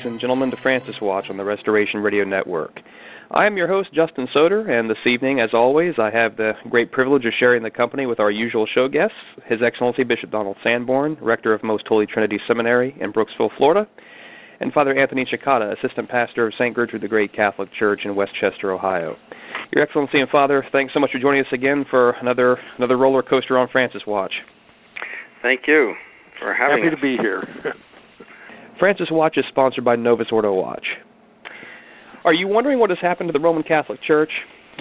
Welcome, ladies and gentlemen, to Francis Watch on the Restoration Radio Network. I am your host, Justin Soder, and this evening, as always, I have the great privilege of sharing the company with our usual show guests His Excellency Bishop Donald Sanborn, Rector of Most Holy Trinity Seminary in Brooksville, Florida, and Father Anthony Cekada, Assistant Pastor of St. Gertrude the Great Catholic Church in Westchester, Ohio. Your Excellency and Father, thanks so much for joining us again for another another roller coaster on Francis Watch. Thank you for having Happy us. to be here. Francis Watch is sponsored by Novus Ordo Watch. Are you wondering what has happened to the Roman Catholic Church?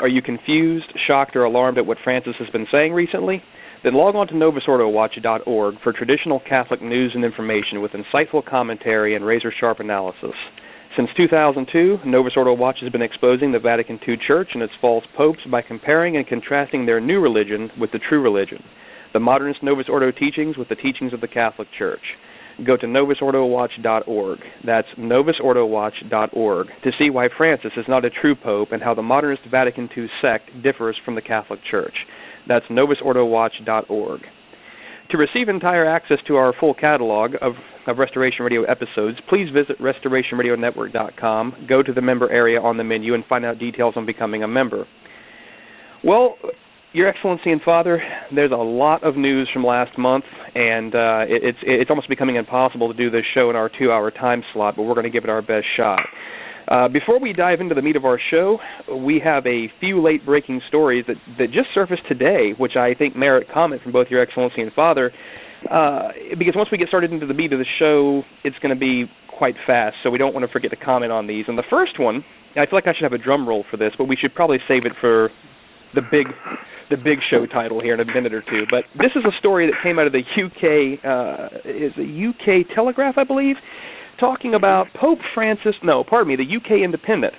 Are you confused, shocked, or alarmed at what Francis has been saying recently? Then log on to novusordowatch.org for traditional Catholic news and information with insightful commentary and razor sharp analysis. Since 2002, Novus Ordo Watch has been exposing the Vatican II Church and its false popes by comparing and contrasting their new religion with the true religion, the modernist Novus Ordo teachings with the teachings of the Catholic Church go to novusordowatch.org. That's novusordowatch.org to see why Francis is not a true pope and how the modernist Vatican II sect differs from the Catholic Church. That's novusordowatch.org. To receive entire access to our full catalog of, of Restoration Radio episodes, please visit restorationradionetwork.com, go to the member area on the menu, and find out details on becoming a member. Well, your Excellency and Father, there's a lot of news from last month, and uh, it, it's it's almost becoming impossible to do this show in our two-hour time slot, but we're going to give it our best shot. Uh, before we dive into the meat of our show, we have a few late-breaking stories that that just surfaced today, which I think merit comment from both Your Excellency and Father. Uh, because once we get started into the meat of the show, it's going to be quite fast, so we don't want to forget to comment on these. And the first one, I feel like I should have a drum roll for this, but we should probably save it for the big the big show title here in a minute or two. But this is a story that came out of the UK uh is the UK Telegraph, I believe, talking about Pope Francis no, pardon me, the UK Independent.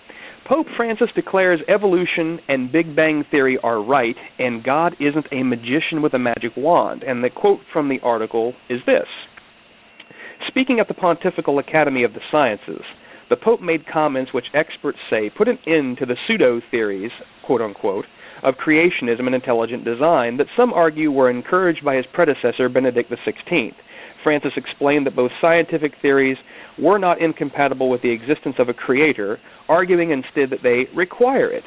Pope Francis declares evolution and Big Bang theory are right and God isn't a magician with a magic wand. And the quote from the article is this. Speaking at the Pontifical Academy of the Sciences, the Pope made comments which experts say put an end to the pseudo theories, quote unquote, of creationism and intelligent design that some argue were encouraged by his predecessor Benedict XVI. Francis explained that both scientific theories were not incompatible with the existence of a creator, arguing instead that they require it.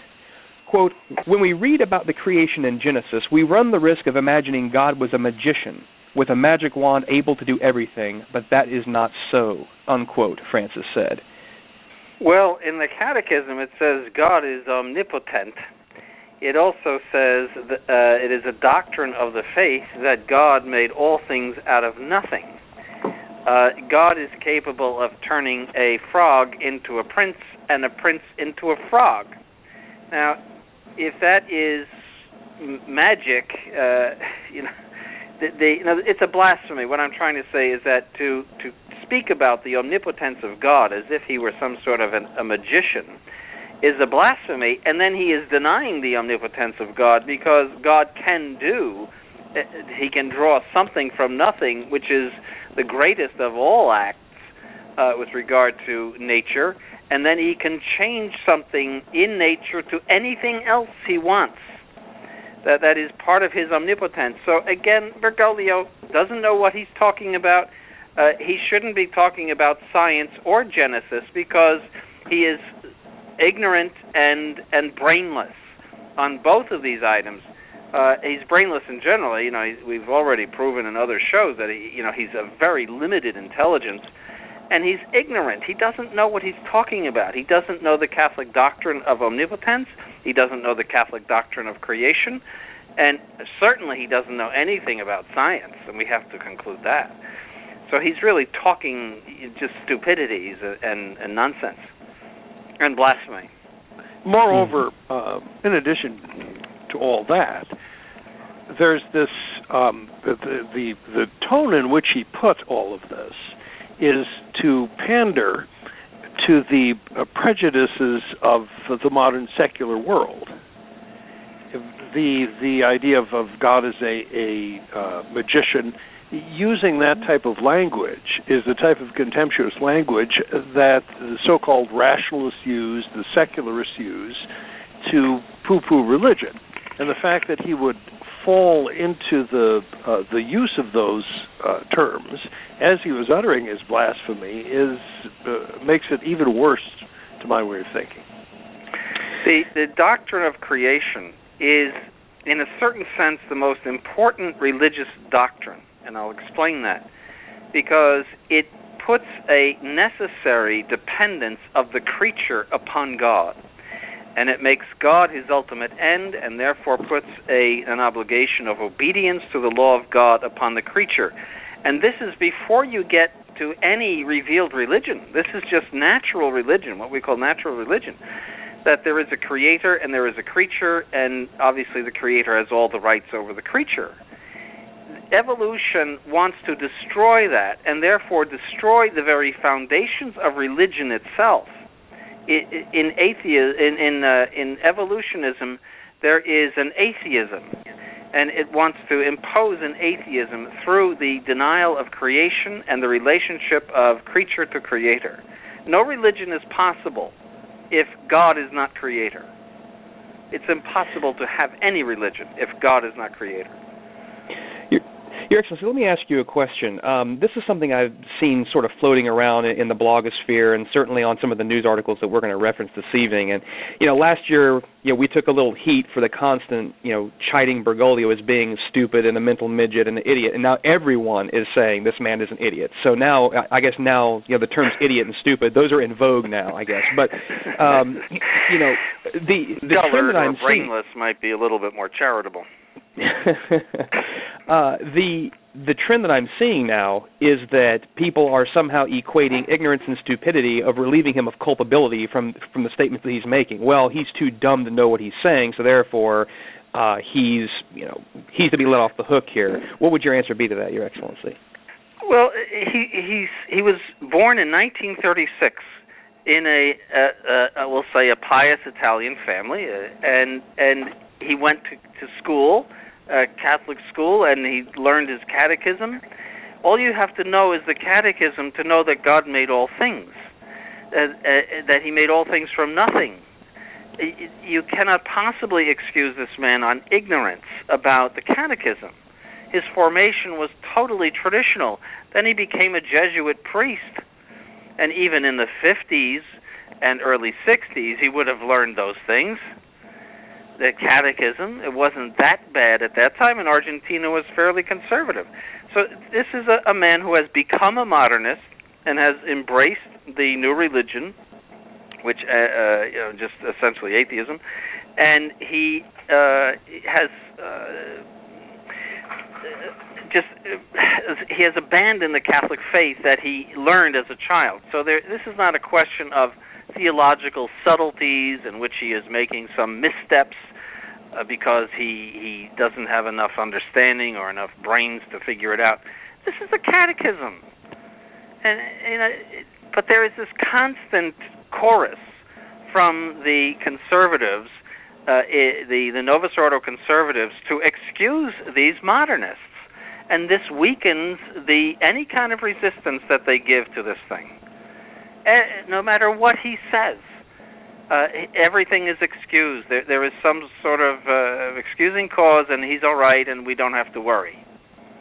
Quote, when we read about the creation in Genesis, we run the risk of imagining God was a magician with a magic wand able to do everything, but that is not so, unquote, Francis said. Well, in the Catechism, it says God is omnipotent. It also says that, uh, it is a doctrine of the faith that God made all things out of nothing. Uh, God is capable of turning a frog into a prince and a prince into a frog. Now, if that is magic, uh, you know, the, the, you know, it's a blasphemy. What I'm trying to say is that to to speak about the omnipotence of God as if he were some sort of an, a magician is a blasphemy, and then he is denying the omnipotence of God because God can do, uh, he can draw something from nothing, which is the greatest of all acts uh, with regard to nature, and then he can change something in nature to anything else he wants. That that is part of his omnipotence. So again, Bergoglio doesn't know what he's talking about. Uh, he shouldn't be talking about science or Genesis because he is ignorant and and brainless on both of these items. Uh, he's brainless in general. You know, we've already proven in other shows that he, you know, he's a very limited intelligence, and he's ignorant. He doesn't know what he's talking about. He doesn't know the Catholic doctrine of omnipotence. He doesn't know the Catholic doctrine of creation, and certainly he doesn't know anything about science. And we have to conclude that. So he's really talking just stupidities and, and nonsense and blasphemy. Moreover, uh, in addition to all that, there's this um, the, the the tone in which he put all of this is to pander to the uh, prejudices of the modern secular world. The the idea of, of God as a a uh, magician using that type of language is the type of contemptuous language that the so-called rationalists use, the secularists use, to poo-poo religion. And the fact that he would fall into the uh, the use of those uh, terms as he was uttering his blasphemy is uh, makes it even worse to my way of thinking. The the doctrine of creation is, in a certain sense, the most important religious doctrine, and I'll explain that because it puts a necessary dependence of the creature upon God and it makes God his ultimate end, and therefore puts a an obligation of obedience to the law of God upon the creature. And this is before you get to any revealed religion. This is just natural religion, what we call natural religion. That there is a creator and there is a creature, and obviously the creator has all the rights over the creature. Evolution wants to destroy that, and therefore destroy the very foundations of religion itself in atheism, in in, uh, in evolutionism, there is an atheism, and it wants to impose an atheism through the denial of creation and the relationship of creature to creator. No religion is possible if God is not creator. It's impossible to have any religion if God is not creator. Your Excellency, let me ask you a question. Um, this is something I've seen sort of floating around in, in the blogosphere, and certainly on some of the news articles that we're going to reference this evening. And you know, last year, you know, we took a little heat for the constant, you know, chiding Bergoglio as being stupid and a mental midget and an idiot, and now everyone is saying this man is an idiot. So now, I guess now, you know, the terms idiot and stupid, those are in vogue now, I guess. But um, you know, the the trend that I'm brainless seeing, might be a little bit more charitable. uh, the the trend that I'm seeing now is that people are somehow equating ignorance and stupidity of relieving him of culpability from from the statements that he's making. Well, he's too dumb to know what he's saying, so therefore uh, he's you know he's to be let off the hook here. What would your answer be to that, Your Excellency? Well, he he's he was born in 1936 in a, a, a we'll say a pious Italian family, uh, and and he went to, to school uh, Catholic school and he learned his catechism. All you have to know is the catechism to know that God made all things, uh, uh, that He made all things from nothing. You cannot possibly excuse this man on ignorance about the catechism. His formation was totally traditional. Then he became a Jesuit priest. And even in the 50s and early 60s, he would have learned those things the catechism. It wasn't that bad at that time, and Argentina was fairly conservative. So this is a, a man who has become a modernist and has embraced the new religion, which uh, uh, you know, just essentially atheism, and he uh, has. Uh, just he has abandoned the Catholic faith that he learned as a child. So there, this is not a question of theological subtleties in which he is making some missteps uh, because he he doesn't have enough understanding or enough brains to figure it out. This is a catechism, and you know, but there is this constant chorus from the conservatives, uh, the the Novus Ordo conservatives, to excuse these modernists, and this weakens the any kind of resistance that they give to this thing. Uh, no matter what he says uh, everything is excused. There, there is some sort of uh, excusing cause, and he's all right, and we don't have to worry.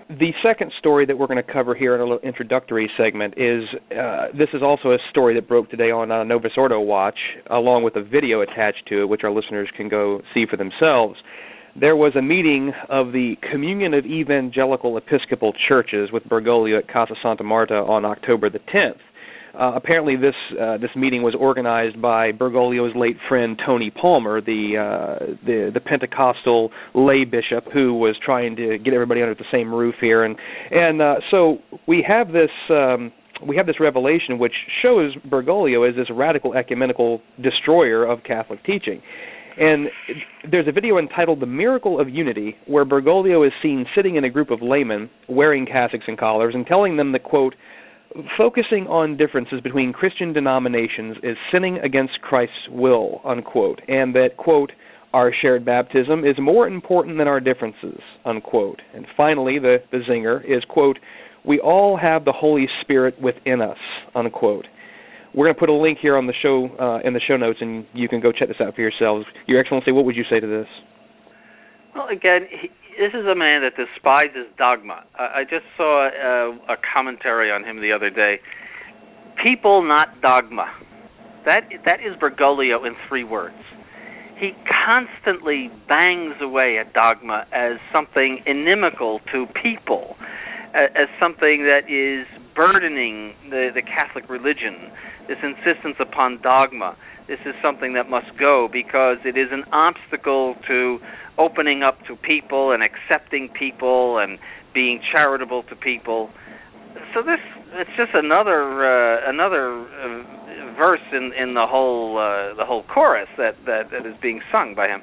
The second story that we're going to cover here in a little introductory segment is uh, this is also a story that broke today on uh, Novus Ordo Watch, along with a video attached to it, which our listeners can go see for themselves. There was a meeting of the Communion of Evangelical Episcopal Churches with Bergoglio at Casa Santa Marta on October the 10th. Uh, apparently, this uh, this meeting was organized by Bergoglio's late friend Tony Palmer, the uh, the the Pentecostal lay bishop who was trying to get everybody under the same roof here, and and uh, so we have this. Um, we have this revelation which shows Bergoglio as this radical ecumenical destroyer of Catholic teaching. And there's a video entitled The Miracle of Unity, where Bergoglio is seen sitting in a group of laymen wearing cassocks and collars and telling them that, quote, focusing on differences between Christian denominations is sinning against Christ's will, unquote, and that, quote, our shared baptism is more important than our differences, unquote. And finally, the, the zinger is, quote, we all have the Holy Spirit within us, unquote. We're going to put a link here on the show uh, in the show notes, and you can go check this out for yourselves. Your Excellency, what would you say to this? Well, again, this is a man that despises dogma. I, I just saw a, a commentary on him the other day. People, not dogma. That that is Bergoglio in three words. He constantly bangs away at dogma as something inimical to people, as something that is burdening the, the Catholic religion. This insistence upon dogma. This is something that must go because it is an obstacle to opening up to people and accepting people and being charitable to people. So this it's just another uh, another uh, verse in in the whole uh, the whole chorus that, that that is being sung by him.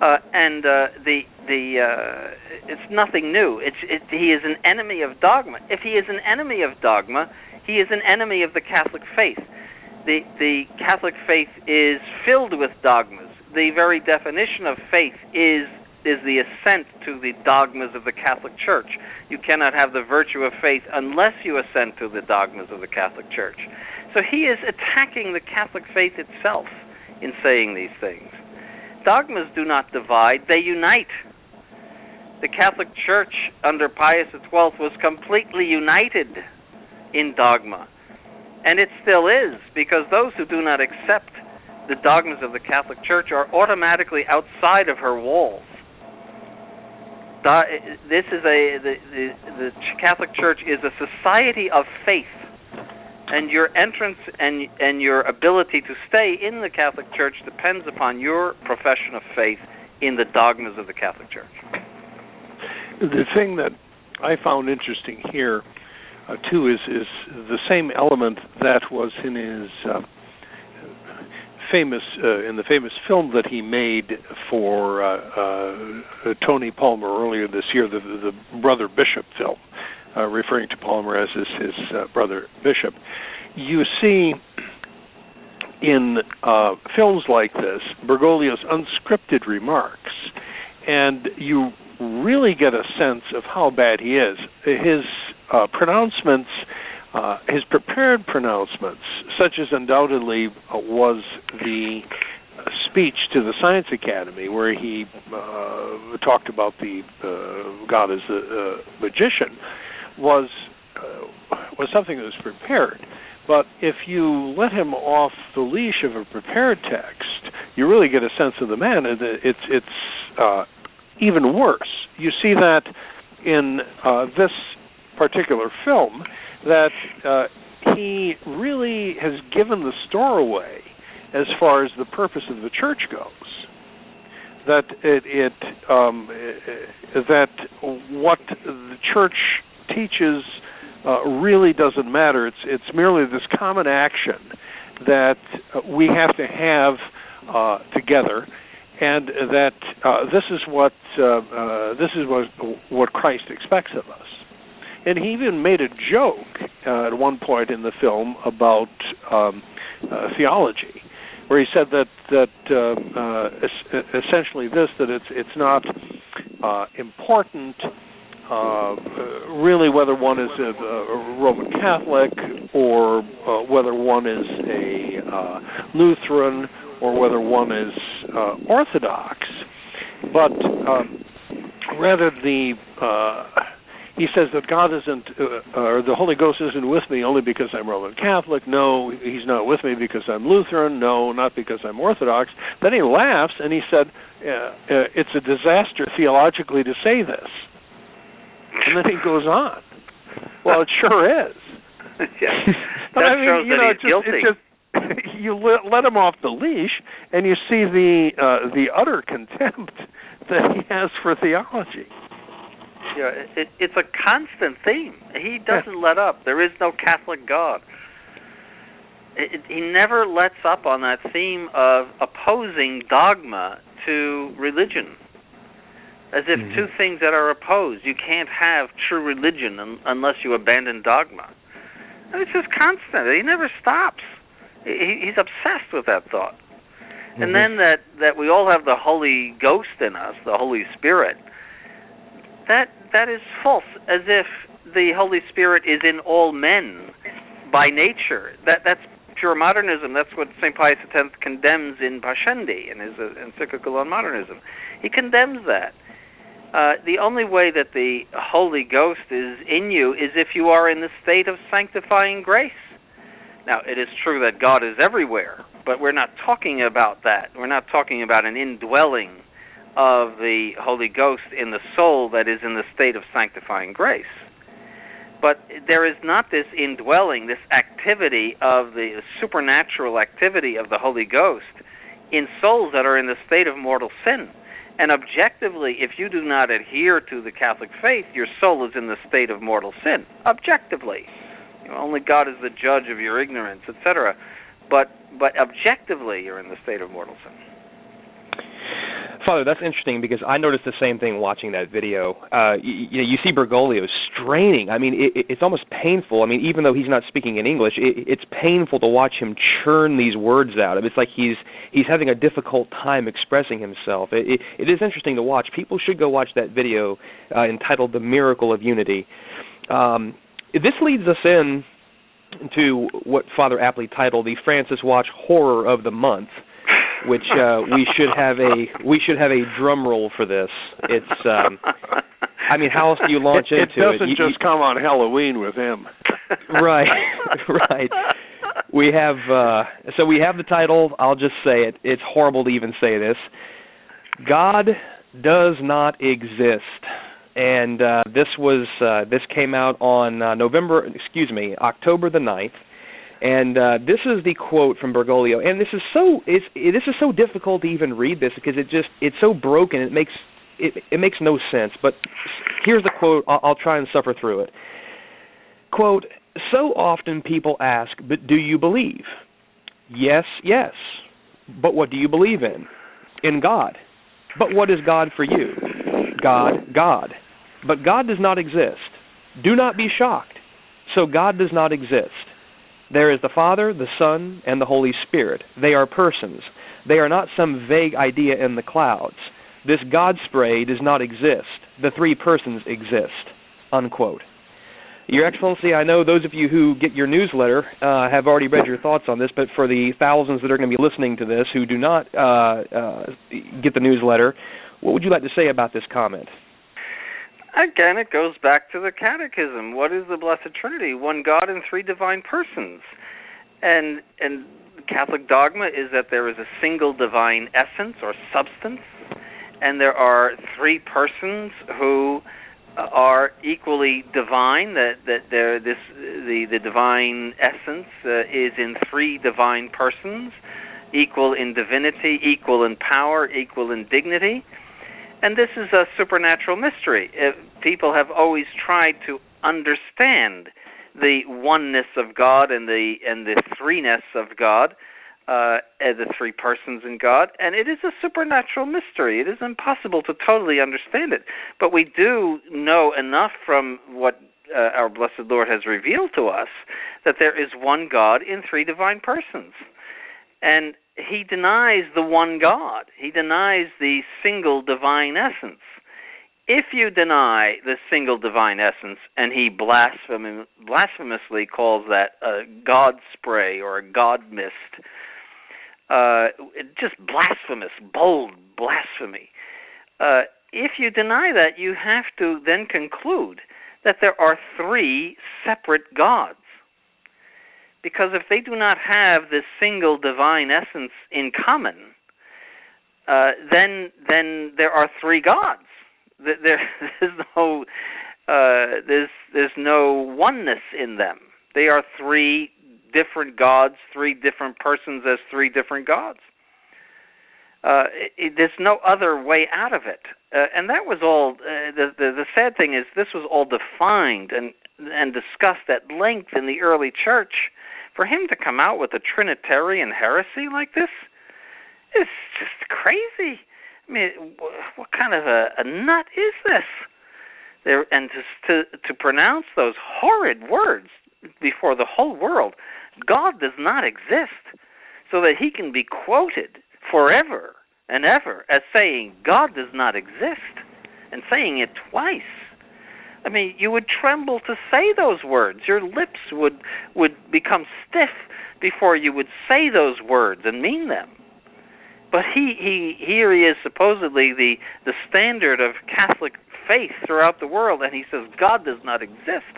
Uh, and uh, the the uh, it's nothing new. It's it, he is an enemy of dogma. If he is an enemy of dogma, he is an enemy of the Catholic faith. The the Catholic faith is filled with dogmas. The very definition of faith is is the assent to the dogmas of the Catholic Church. You cannot have the virtue of faith unless you assent to the dogmas of the Catholic Church. So he is attacking the Catholic faith itself in saying these things dogmas do not divide, they unite. The Catholic Church under Pius XII was completely united in dogma. And it still is, because those who do not accept the dogmas of the Catholic Church are automatically outside of her walls. This is a the, the, the Catholic Church is a society of faith and your entrance and and your ability to stay in the Catholic Church depends upon your profession of faith in the dogmas of the Catholic Church. The thing that I found interesting here uh, too is is the same element that was in his uh, famous uh, in the famous film that he made for uh, uh, Tony Palmer earlier this year, the, the Brother Bishop film uh, referring to Palmer as his, his uh, brother Bishop. You see in uh, films like this Bergoglio's unscripted remarks, and you really get a sense of how bad he is. His uh, pronouncements, uh, his prepared pronouncements, such as undoubtedly uh, was the speech to the Science Academy, where he uh, talked about the uh, God as a, magician, was was something that was prepared. But if you let him off the leash of a prepared text, you really get a sense of the man. It's it's uh, even worse. You see that in uh, this particular film that uh, he really has given the store away as far as the purpose of the church goes. That it, it um, that what the church teaches uh, really doesn't matter. It's it's merely this common action that uh, we have to have uh, together, and that uh, this is what uh, uh, this is what what Christ expects of us. And he even made a joke at one point in the film about um, theology, where he said that that essentially this that it's it's not important uh, really whether one is a, a Roman Catholic or uh, whether one is a uh, Lutheran or whether one is uh, Orthodox, but um, rather the uh, he says that God isn't, uh, or the Holy Ghost isn't with me only because I'm Roman Catholic. No, He's not with me because I'm Lutheran. No, not because I'm Orthodox. Then he laughs and he said, uh, uh, "It's a disaster theologically to say this." and then he goes on. Well, it sure is. yeah. that I mean, you know, it's just, it's just you let, let him off the leash, and you see the uh, the utter contempt that he has for theology. Yeah, it, it's a constant theme. He doesn't yeah. let up. There is no Catholic God. It, it, he never lets up on that theme of opposing dogma to religion as if mm-hmm. two things that are opposed. You can't have true religion un- unless you abandon dogma. And it's just constant. He never stops. He, he's obsessed with that thought. Mm-hmm. And then that that we all have the Holy Ghost in us, the Holy Spirit. That that is false. As if the Holy Spirit is in all men by nature. That that's pure modernism. That's what St. Pius X condemns in Pascendi in his uh, encyclical on modernism. He condemns that Uh, the only way that the Holy Ghost is in you is if you are in the state of sanctifying grace. Now, it is true that God is everywhere, but we're not talking about that. We're not talking about an indwelling of the Holy Ghost in the soul that is in the state of sanctifying grace. But there is not this indwelling, this activity of the supernatural activity of the Holy Ghost in souls that are in the state of mortal sin. And objectively, if you do not adhere to the Catholic faith, your soul is in the state of mortal sin. Objectively, you know, only God is the judge of your ignorance, etc. But but objectively, you're in the state of mortal sin. Father, that's interesting because I noticed the same thing watching that video. Uh, you, you, you see Bergoglio straining. I mean, it, it's almost painful. I mean, even though he's not speaking in English, it, it's painful to watch him churn these words out. It's like he's he's having a difficult time expressing himself. It, it, it is interesting to watch. People should go watch that video uh, entitled "The Miracle of Unity." Um, this leads us in to what Father aptly titled the Francis Watch Horror of the Month which uh, we should have a we should have a drum roll for this. It's um, I mean, how else do you launch it, into it? Doesn't it doesn't just you, come on Halloween with him. right, right. We have uh, so we have the title. I'll just say it. It's horrible to even say this. God does not exist. And uh, this was uh, this came out on uh, November, excuse me, October the ninth. And uh, this is the quote from Bergoglio, and this is so it's, it, this is so difficult to even read this because it just it's so broken. It makes it it makes no sense. But here's the quote. I'll, I'll try and suffer through it. Quote: So often people ask, "But do you believe?" Yes, yes. But what do you believe in? In God. But what is God for you? God, God. But God does not exist. Do not be shocked. So God does not exist. There is the Father, the Son, and the Holy Spirit. They are persons. They are not some vague idea in the clouds. This God spray does not exist. The three persons exist. Unquote. Your Excellency, I know those of you who get your newsletter uh, have already read your thoughts on this, but for the thousands that are going to be listening to this who do not uh, uh, get the newsletter, what would you like to say about this comment? Again, it goes back to the Catechism. What is the Blessed Trinity? One God in three divine persons. And and Catholic dogma is that there is a single divine essence or substance, and there are three persons who are equally divine. That that there this the the divine essence uh, is in three divine persons, equal in divinity, equal in power, equal in dignity and this is a supernatural mystery. People have always tried to understand the oneness of God and the and the threeness of God, uh, the three persons in God, and it is a supernatural mystery. It is impossible to totally understand it, but we do know enough from what uh, our blessed Lord has revealed to us that there is one God in three divine persons, and he denies the one God. He denies the single divine essence. If you deny the single divine essence, and he blasphemy, blasphemously calls that a God spray or a God mist, uh, just blasphemous, bold blasphemy. Uh, if you deny that, you have to then conclude that there are three separate gods because if they do not have this single divine essence in common, uh, then then there are three gods. There, there's no uh, there's there's no oneness in them. They are three different gods, three different persons as three different gods. Uh, it, there's no other way out of it, uh, and that was all. Uh, the, the the sad thing is, this was all defined and and discussed at length in the early church for him to come out with a Trinitarian heresy like this is just crazy. I mean, what kind of a, a nut is this? There and to, to to pronounce those horrid words before the whole world, God does not exist, so that he can be quoted forever and ever as saying God does not exist, and saying it twice. I mean, you would tremble to say those words. Your lips would would become stiff before you would say those words and mean them. but he he here he is supposedly the the standard of Catholic faith throughout the world, and he says God does not exist.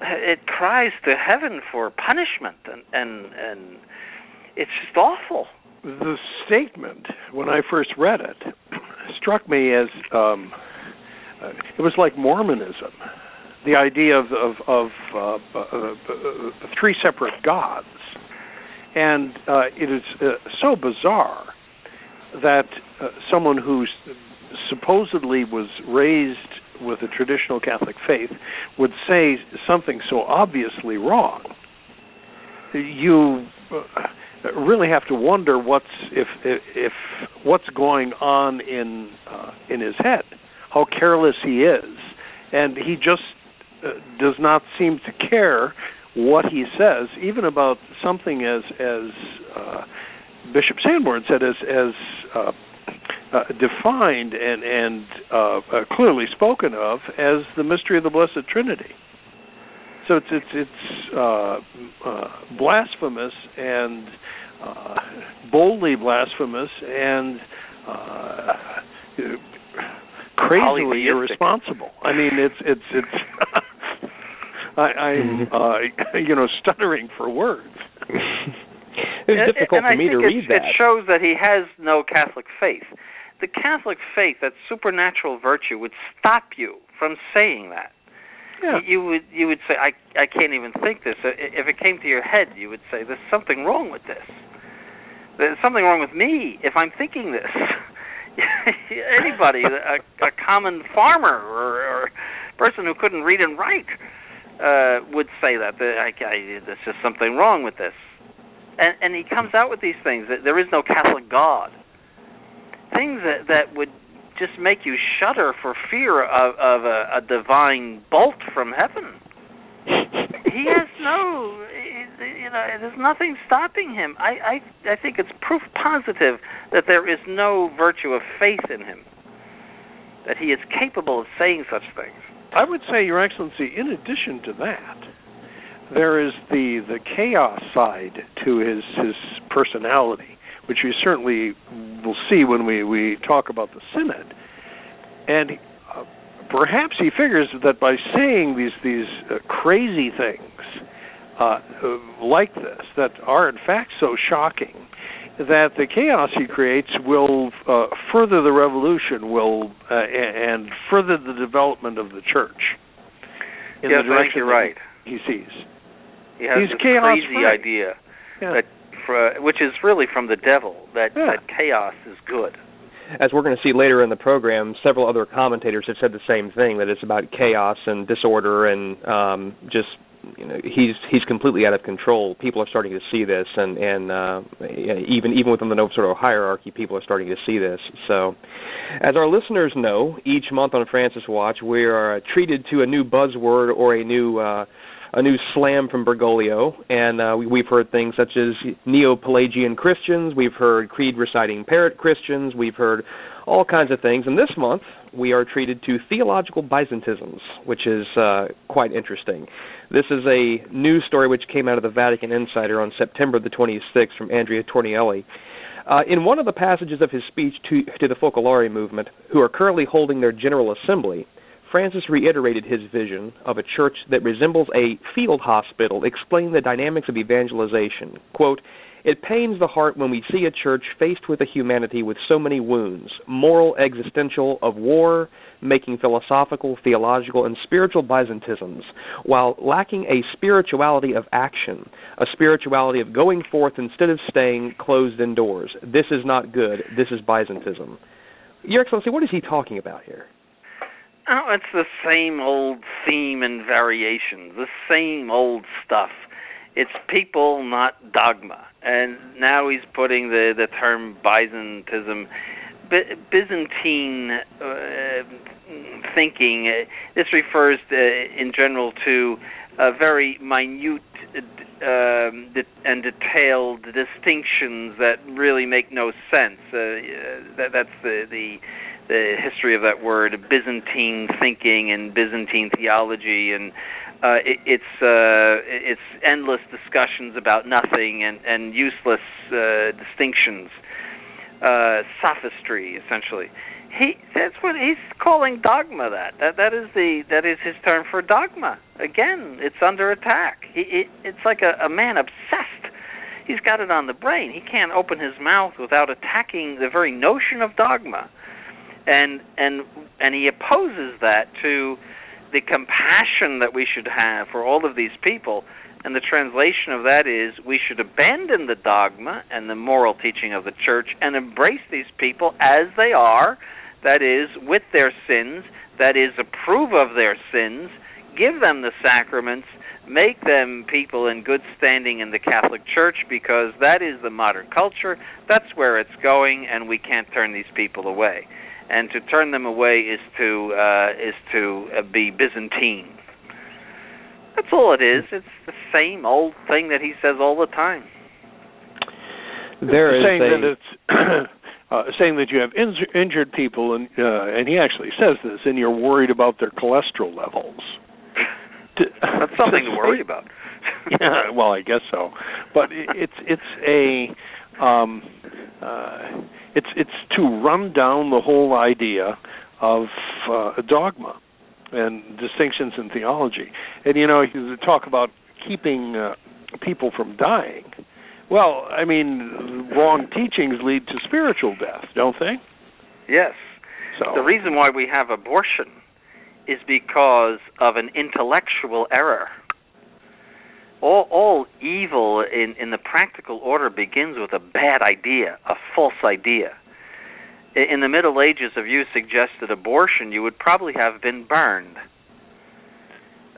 It cries to heaven for punishment, and and and it's just awful. The statement, when I first read it, struck me as um, it was like Mormonism, the idea of of, of uh, uh, uh three separate gods, and uh, it is uh, so bizarre that someone who supposedly was raised with a traditional Catholic faith would say something so obviously wrong. You really have to wonder what's if if, if what's going on in uh, in his head, how careless he is, and he just uh, does not seem to care what he says, even about something as as uh, Bishop Sanborn said, as as uh, uh, defined and and uh, uh, clearly spoken of as the mystery of the Blessed Trinity. So it's it's it's uh, uh, blasphemous and uh, boldly blasphemous and uh, crazily irresponsible. I mean, it's it's it's. I, I'm uh, you know stuttering for words. it's difficult and, and for me to read that. It shows that he has no Catholic faith. The Catholic faith, that supernatural virtue, would stop you from saying that. Yeah. You would you would say I I can't even think this. If it came to your head, you would say there's something wrong with this. There's something wrong with me if I'm thinking this. Anybody, a, a common farmer or, or person who couldn't read and write, uh, would say that. I, I, there's just something wrong with this. And, and he comes out with these things that there is no Catholic God. Things that that would just make you shudder for fear of, of a, a divine bolt from heaven. he has no, you know, there's nothing stopping him. I, I, I think it's proof positive that there is no virtue of faith in him, that he is capable of saying such things. I would say, Your Excellency, in addition to that, there is the the chaos side to his his personality, which we certainly will see when we we talk about the synod, and uh, perhaps he figures that by saying these these uh, crazy things uh, like this that are in fact so shocking that the chaos he creates will uh, further the revolution will uh, and further the development of the church in yes, the direction you're right. he sees. He has He's this chaos crazy free. idea Yeah. that, for, which is really from the devil, that Yeah. that chaos is good. As we're going to see later in the program, several other commentators have said the same thing that it's about chaos and disorder and um, just you know he's he's completely out of control. People are starting to see this, and and uh, even even within the Novus Ordo hierarchy, people are starting to see this. So, as our listeners know, each month on Francis Watch, we are treated to a new buzzword or a new uh, a new slam from Bergoglio, and uh, we, we've heard things such as Neo-Pelagian Christians, we've heard creed reciting parrot Christians, we've heard all kinds of things. And this month, we are treated to theological Byzantisms, which is uh, quite interesting. This is a news story which came out of the Vatican Insider on September the 26th from Andrea Tornielli. Uh, in one of the passages of his speech to, to the Focolare movement, who are currently holding their General Assembly, Francis reiterated his vision of a church that resembles a field hospital, explaining the dynamics of evangelization. Quote, it pains the heart when we see a church faced with a humanity with so many wounds moral, existential, of war, making philosophical, theological, and spiritual Byzantisms, while lacking a spirituality of action, a spirituality of going forth instead of staying closed indoors. This is not good. This is Byzantism. Your Excellency, what is he talking about here? Oh, it's the same old theme and variations, the same old stuff. It's people, not dogma. And now he's putting the the term Byzantism, B- Byzantine uh, thinking. Uh, this refers to, in general to uh, very minute uh, and detailed distinctions that really make no sense. Uh, that, that's the the the history of that word, Byzantine thinking and Byzantine theology, and uh, it, it's uh, it's endless discussions about nothing and and useless uh, distinctions. uh, sophistry, essentially. He that's what he's calling dogma. That that that is the that is his term for dogma. Again, it's under attack. He it, it's like a, a man obsessed. He's got it on the brain. He can't open his mouth without attacking the very notion of dogma, and and and he opposes that to the compassion that we should have for all of these people and the translation of that is we should abandon the dogma and the moral teaching of the church and embrace these people as they are, that is, with their sins, that is, approve of their sins, give them the sacraments, make them people in good standing in the Catholic Church because that is the modern culture, that's where it's going, and we can't turn these people away. And to turn them away is to uh, is to uh, be Byzantine that's all it is. It's the same old thing that he says all the time. There is saying a, that it's uh, saying that you have in- injured people, and uh, and he actually says this, and you're worried about their cholesterol levels. That's something to worry about. yeah, well, I guess so, but it, it's it's a um, uh, it's it's to run down the whole idea of uh, dogma and distinctions in theology. And you know, you talk about keeping uh, people from dying. Well, I mean, wrong teachings lead to spiritual death, don't they? Yes. So the reason why we have abortion is because of an intellectual error. All, all evil in, in the practical order begins with a bad idea, a false idea in the Middle Ages, if you suggested abortion, you would probably have been burned.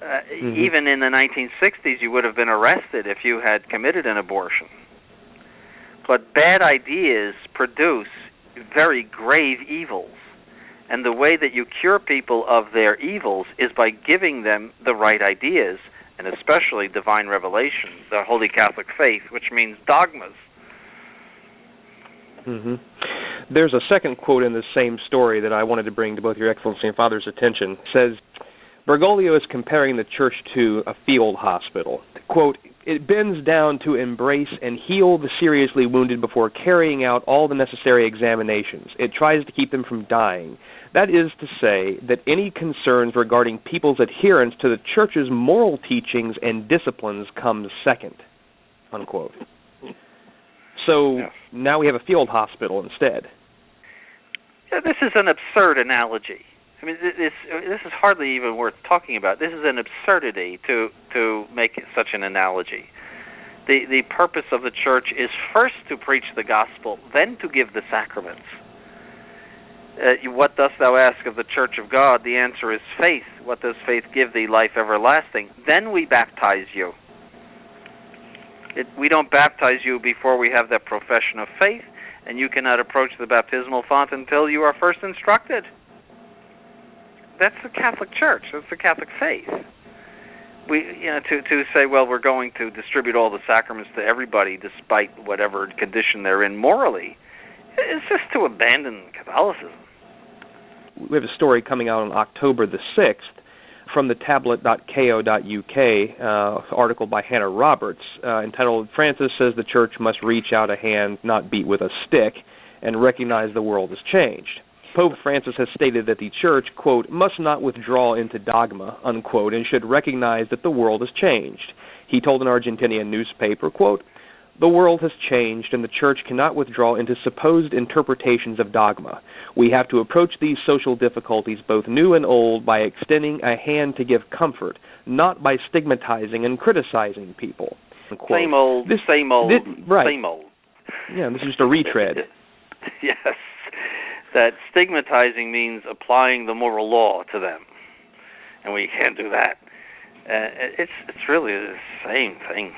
Uh, mm-hmm. Even in the 1960s, you would have been arrested if you had committed an abortion. But bad ideas produce very grave evils. And the way that you cure people of their evils is by giving them the right ideas, and especially divine revelation, the Holy Catholic faith, which means dogmas. Mm-hmm. There's a second quote in the same story that I wanted to bring to both Your Excellency and Father's attention. It says Bergoglio is comparing the church to a field hospital. Quote, it bends down to embrace and heal the seriously wounded before carrying out all the necessary examinations. It tries to keep them from dying. That is to say, that any concerns regarding people's adherence to the church's moral teachings and disciplines comes second. Unquote. So yes. now we have a field hospital instead. Yeah, this is an absurd analogy. I mean, this uh, this is hardly even worth talking about. This is an absurdity to to make such an analogy. The the purpose of the church is first to preach the gospel, then to give the sacraments. Uh, what dost thou ask of the church of God? The answer is faith. What does faith give thee? Life everlasting. Then we baptize you. It, we don't baptize you before we have that profession of faith, and you cannot approach the baptismal font until you are first instructed. That's the Catholic Church. That's the Catholic faith. We, you know, to to say, well, we're going to distribute all the sacraments to everybody, despite whatever condition they're in morally, it's just to abandon Catholicism. We have a story coming out on October the sixth from the tablet.co.uk uh, article by Hannah Roberts uh, entitled Francis says the church must reach out a hand, not beat with a stick, and recognize the world has changed. Pope Francis has stated that the church, quote, must not withdraw into dogma, unquote, and should recognize that the world has changed. He told an Argentinian newspaper, quote, the world has changed, and the Church cannot withdraw into supposed interpretations of dogma. We have to approach these social difficulties, both new and old, by extending a hand to give comfort, not by stigmatizing and criticizing people. Same old, this, same old, this, right. same old. Yeah, this is just a retread. yes, that stigmatizing means applying the moral law to them, and we can't do that. Uh, it's it's really the same thing.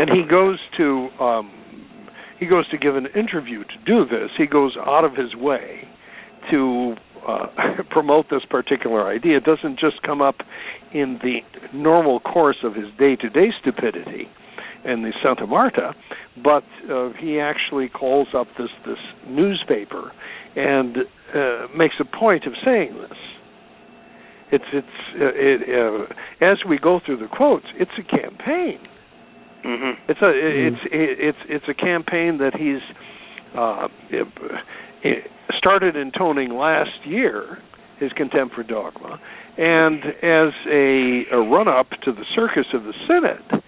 and he goes to um, he goes to give an interview to do this. He goes out of his way to uh, promote this particular idea. It doesn't just come up in the normal course of his day-to-day stupidity in the Santa Marta, but uh, he actually calls up this this newspaper and uh, makes a point of saying this it's it's uh, it, uh, as we go through the quotes, it's a campaign. Mm-hmm. It's a mm-hmm. it's it's it's a campaign that he's uh, it, it started intoning last year his contempt for dogma, and as a, a run-up to the circus of the Synod,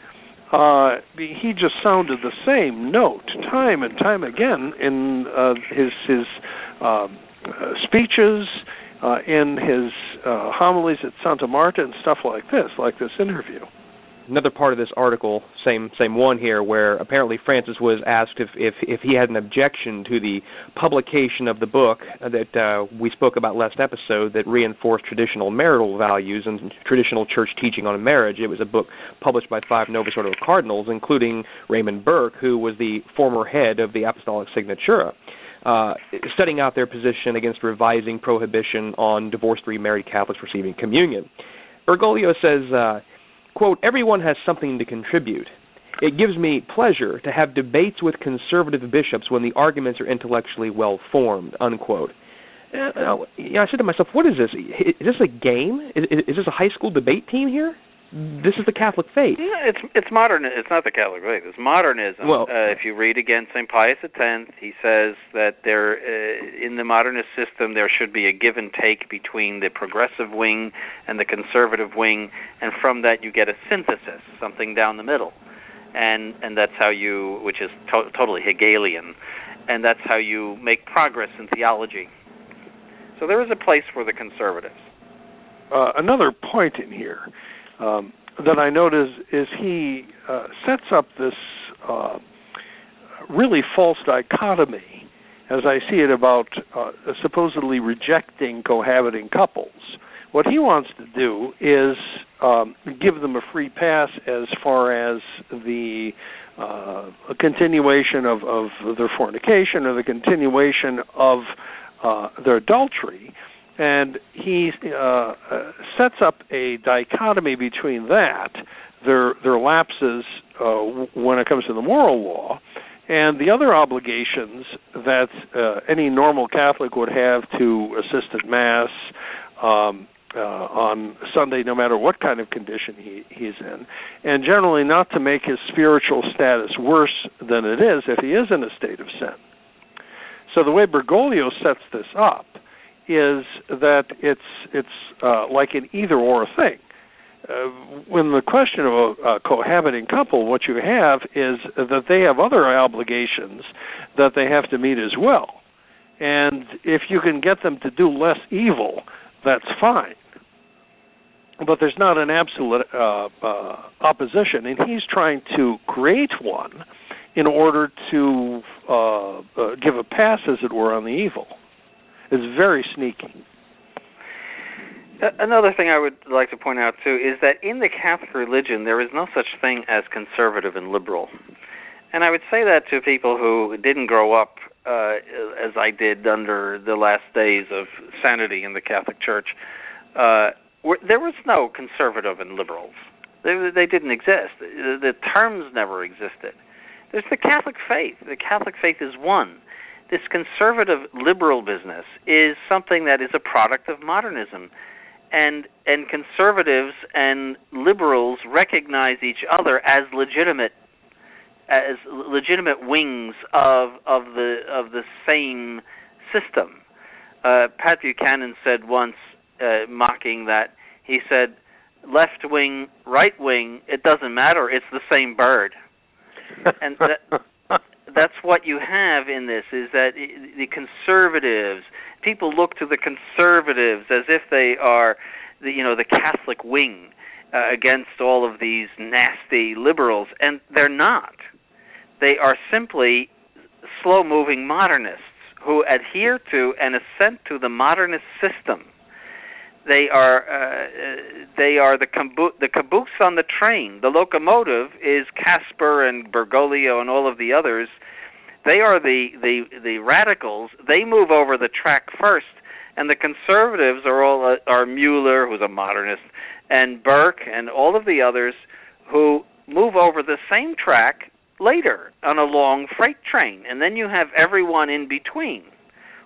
uh, he just sounded the same note time and time again in uh, his his uh, speeches, uh, in his uh, homilies at Santa Marta, and stuff like this, like this interview another part of this article, same same one here, where apparently Francis was asked if if, if he had an objection to the publication of the book that uh, we spoke about last episode that reinforced traditional marital values and traditional church teaching on marriage. It was a book published by five Novus Ordo cardinals, including Raymond Burke, who was the former head of the Apostolic Signatura. Uh, setting out their position against revising prohibition on divorced remarried Catholics receiving communion. Bergoglio says uh, quote, everyone has something to contribute. It gives me pleasure to have debates with conservative bishops when the arguments are intellectually well formed, unquote. Uh, I said to myself, what is this? Is this a game? Is, is this a high school debate team here? This is the Catholic faith. Yeah, it's it's modern. It's not the Catholic faith. It's modernism. Well, uh, if you read again St. Pius X, he says that there, uh, in the modernist system, there should be a give and take between the progressive wing and the conservative wing, and from that you get a synthesis, something down the middle, and and that's how you, which is to- totally Hegelian, and that's how you make progress in theology. So there is a place for the conservatives. Uh, another point in here um, that I notice is he uh, sets up this uh, really false dichotomy, as I see it, about uh, supposedly rejecting cohabiting couples. What he wants to do is um, give them a free pass as far as the uh, continuation of, of their fornication or the continuation of uh, their adultery and he uh, sets up a dichotomy between that, their their lapses uh, when it comes to the moral law, and the other obligations that uh, any normal Catholic would have to assist at Mass um, uh, on Sunday, no matter what kind of condition he, he's in, and generally not to make his spiritual status worse than it is if he is in a state of sin. So the way Bergoglio sets this up is that it's it's uh, like an either or thing. Uh, when the question of a, a cohabiting couple, what you have is that they have other obligations that they have to meet as well. And if you can get them to do less evil, that's fine. But there's not an absolute uh, uh, opposition, and he's trying to create one in order to uh, uh, give a pass, as it were, on the evil is very sneaky. Another thing I would like to point out too is that in the Catholic religion there is no such thing as conservative and liberal. And I would say that to people who didn't grow up uh, as I did under the last days of sanity in the Catholic Church. Uh, there was no conservative and liberals. They, they didn't exist. The, the terms never existed. There's the Catholic faith. The Catholic faith is one this conservative liberal business is something that is a product of modernism and and conservatives and liberals recognize each other as legitimate as legitimate wings of of the of the same system. Uh, Pat Buchanan said once, uh, mocking that he said, "Left wing, right wing, it doesn't matter. It's the same bird." and that, that's what you have in this is that the conservatives people look to the conservatives as if they are the you know the Catholic wing uh, against all of these nasty liberals and they're not. They are simply slow moving modernists who adhere to and assent to the modernist system they are uh, they are the cambo- the caboose on the train. The locomotive is Kasper and Bergoglio and all of the others. They are the the the radicals. They move over the track first, and the conservatives are all uh, are Mueller, who's a modernist, and Burke, and all of the others who move over the same track later on a long freight train, and then you have everyone in between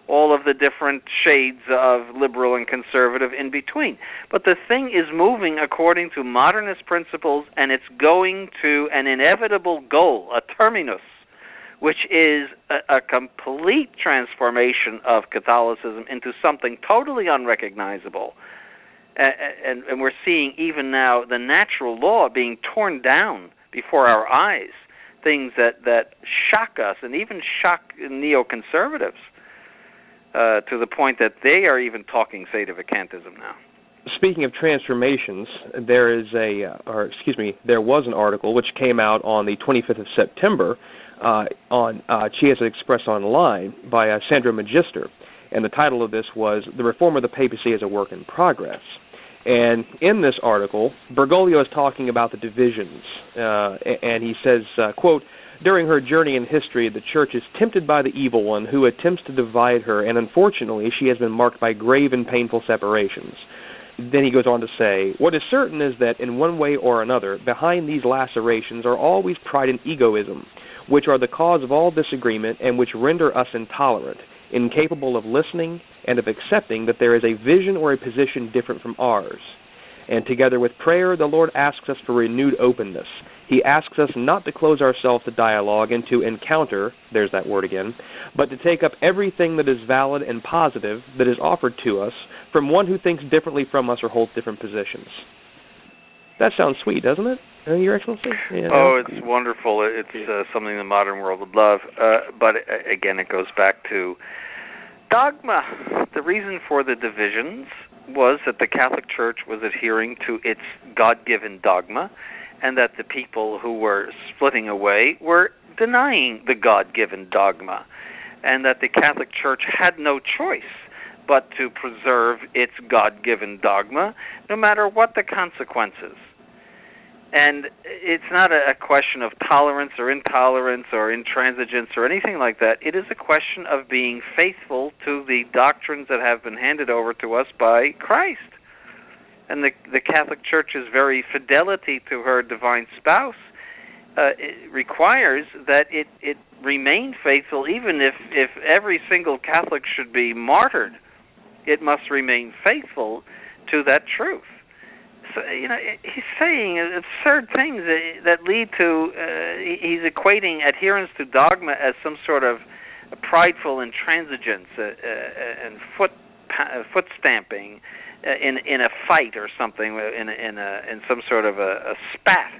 all of the different shades of liberal and conservative in between. But the thing is moving according to modernist principles, and it's going to an inevitable goal, a terminus, which is a, a complete transformation of Catholicism into something totally unrecognizable. And, and, and we're seeing even now the natural law being torn down before our eyes, things that, that shock us and even shock neoconservatives uh, to the point that they are even talking sedevacantism now. Speaking of transformations, there is a, uh, or excuse me, there was an article which came out on the 25th of September uh, on uh, Chiesa Espresso Online by uh, Sandro Magister, and the title of this was "The Reform of the Papacy as a Work in Progress." And in this article, Bergoglio is talking about the divisions, uh, and he says, uh, "quote." During her journey in history, the Church is tempted by the evil one who attempts to divide her, and unfortunately, she has been marked by grave and painful separations. Then he goes on to say, What is certain is that in one way or another, behind these lacerations are always pride and egoism, which are the cause of all disagreement and which render us intolerant, incapable of listening and of accepting that there is a vision or a position different from ours. And together with prayer, the Lord asks us for renewed openness. He asks us not to close ourselves to dialogue and to encounter, there's that word again, but to take up everything that is valid and positive that is offered to us from one who thinks differently from us or holds different positions. That sounds sweet, doesn't it, uh, Your Excellency? Yeah. Oh, it's wonderful. It's uh, something the modern world would love. Uh, but uh, again, it goes back to dogma. The reason for the divisions was that the Catholic Church was adhering to its God given dogma, and that the people who were splitting away were denying the God given dogma, and that the Catholic Church had no choice but to preserve its God given dogma, no matter what the consequences. And it's not a, question of tolerance or intolerance or intransigence or anything like that. It is a question of being faithful to the doctrines that have been handed over to us by Christ. And the the Catholic Church's very fidelity to her divine spouse uh, requires that it it remain faithful, even if if every single Catholic should be martyred. It must remain faithful to that truth you know he's saying absurd things that, lead to uh, he's equating adherence to dogma as some sort of prideful intransigence uh, uh, and foot uh, foot stamping uh, in in a fight or something in in a in some sort of a, a spat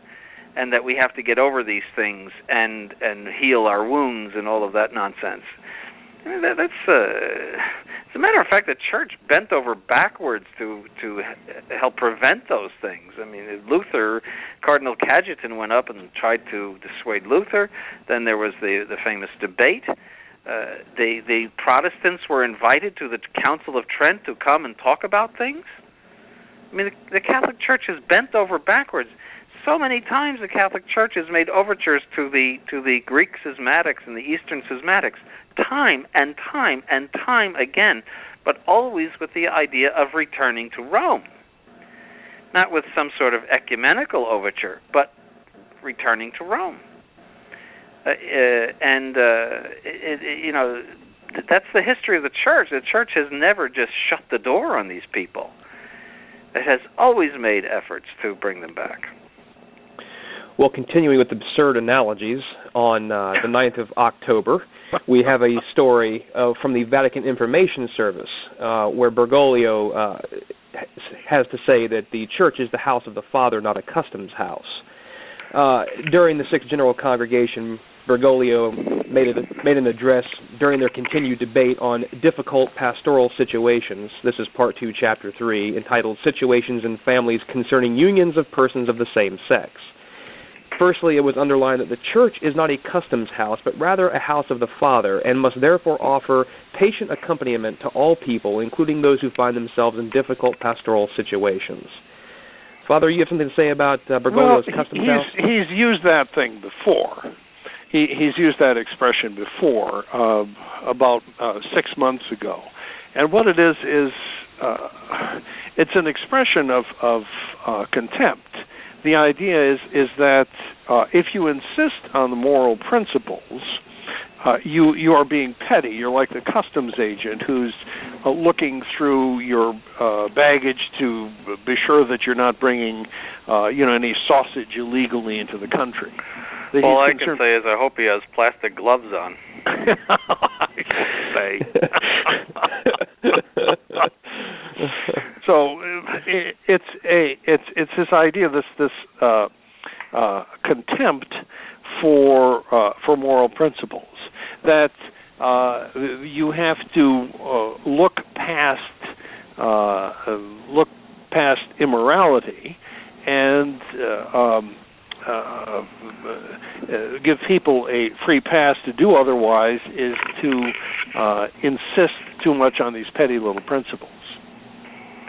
and that we have to get over these things and and heal our wounds and all of that nonsense I mean, that, that's uh as a matter of fact, the church bent over backwards to to help prevent those things. I mean, Luther, Cardinal Cajetan went up and tried to dissuade Luther. Then there was the the famous debate. Uh, the the Protestants were invited to the Council of Trent to come and talk about things. I mean, the, the Catholic Church has bent over backwards. So many times the Catholic Church has made overtures to the to the Greek schismatics and the Eastern schismatics time and time and time again, but always with the idea of returning to Rome. Not with some sort of ecumenical overture, but returning to Rome. Uh, uh, and uh, it, it, you know that's the history of the church. The church has never just shut the door on these people. It has always made efforts to bring them back. Well, continuing with absurd analogies, on uh, the 9th of October, we have a story uh, from the Vatican Information Service uh, where Bergoglio uh, has to say that the church is the house of the Father, not a customs house. Uh, during the Sixth General Congregation, Bergoglio made, a, made an address during their continued debate on difficult pastoral situations. This is part two, chapter three, entitled Situations in Families Concerning Unions of Persons of the Same Sex. Firstly, it was underlined that the church is not a customs house, but rather a house of the Father, and must therefore offer patient accompaniment to all people, including those who find themselves in difficult pastoral situations. Father, you have something to say about uh, Bergoglio's well, customs he's, house? He's used that thing before. He, he's used that expression before, uh, about uh, six months ago. And what it is is uh, it's an expression of, of uh, contempt the idea is is that uh, if you insist on the moral principles, uh, you you are being petty. You're like the customs agent who's uh, looking through your uh, baggage to be sure that you're not bringing, uh, you know, any sausage illegally into the country. All I can say is I hope he has plastic gloves on. So it, it's a it's it's this idea this this uh, uh, contempt for uh, for moral principles that uh, you have to uh, look past uh, look past immorality and uh, um, uh, uh, give people a free pass to do otherwise is to uh, insist too much on these petty little principles.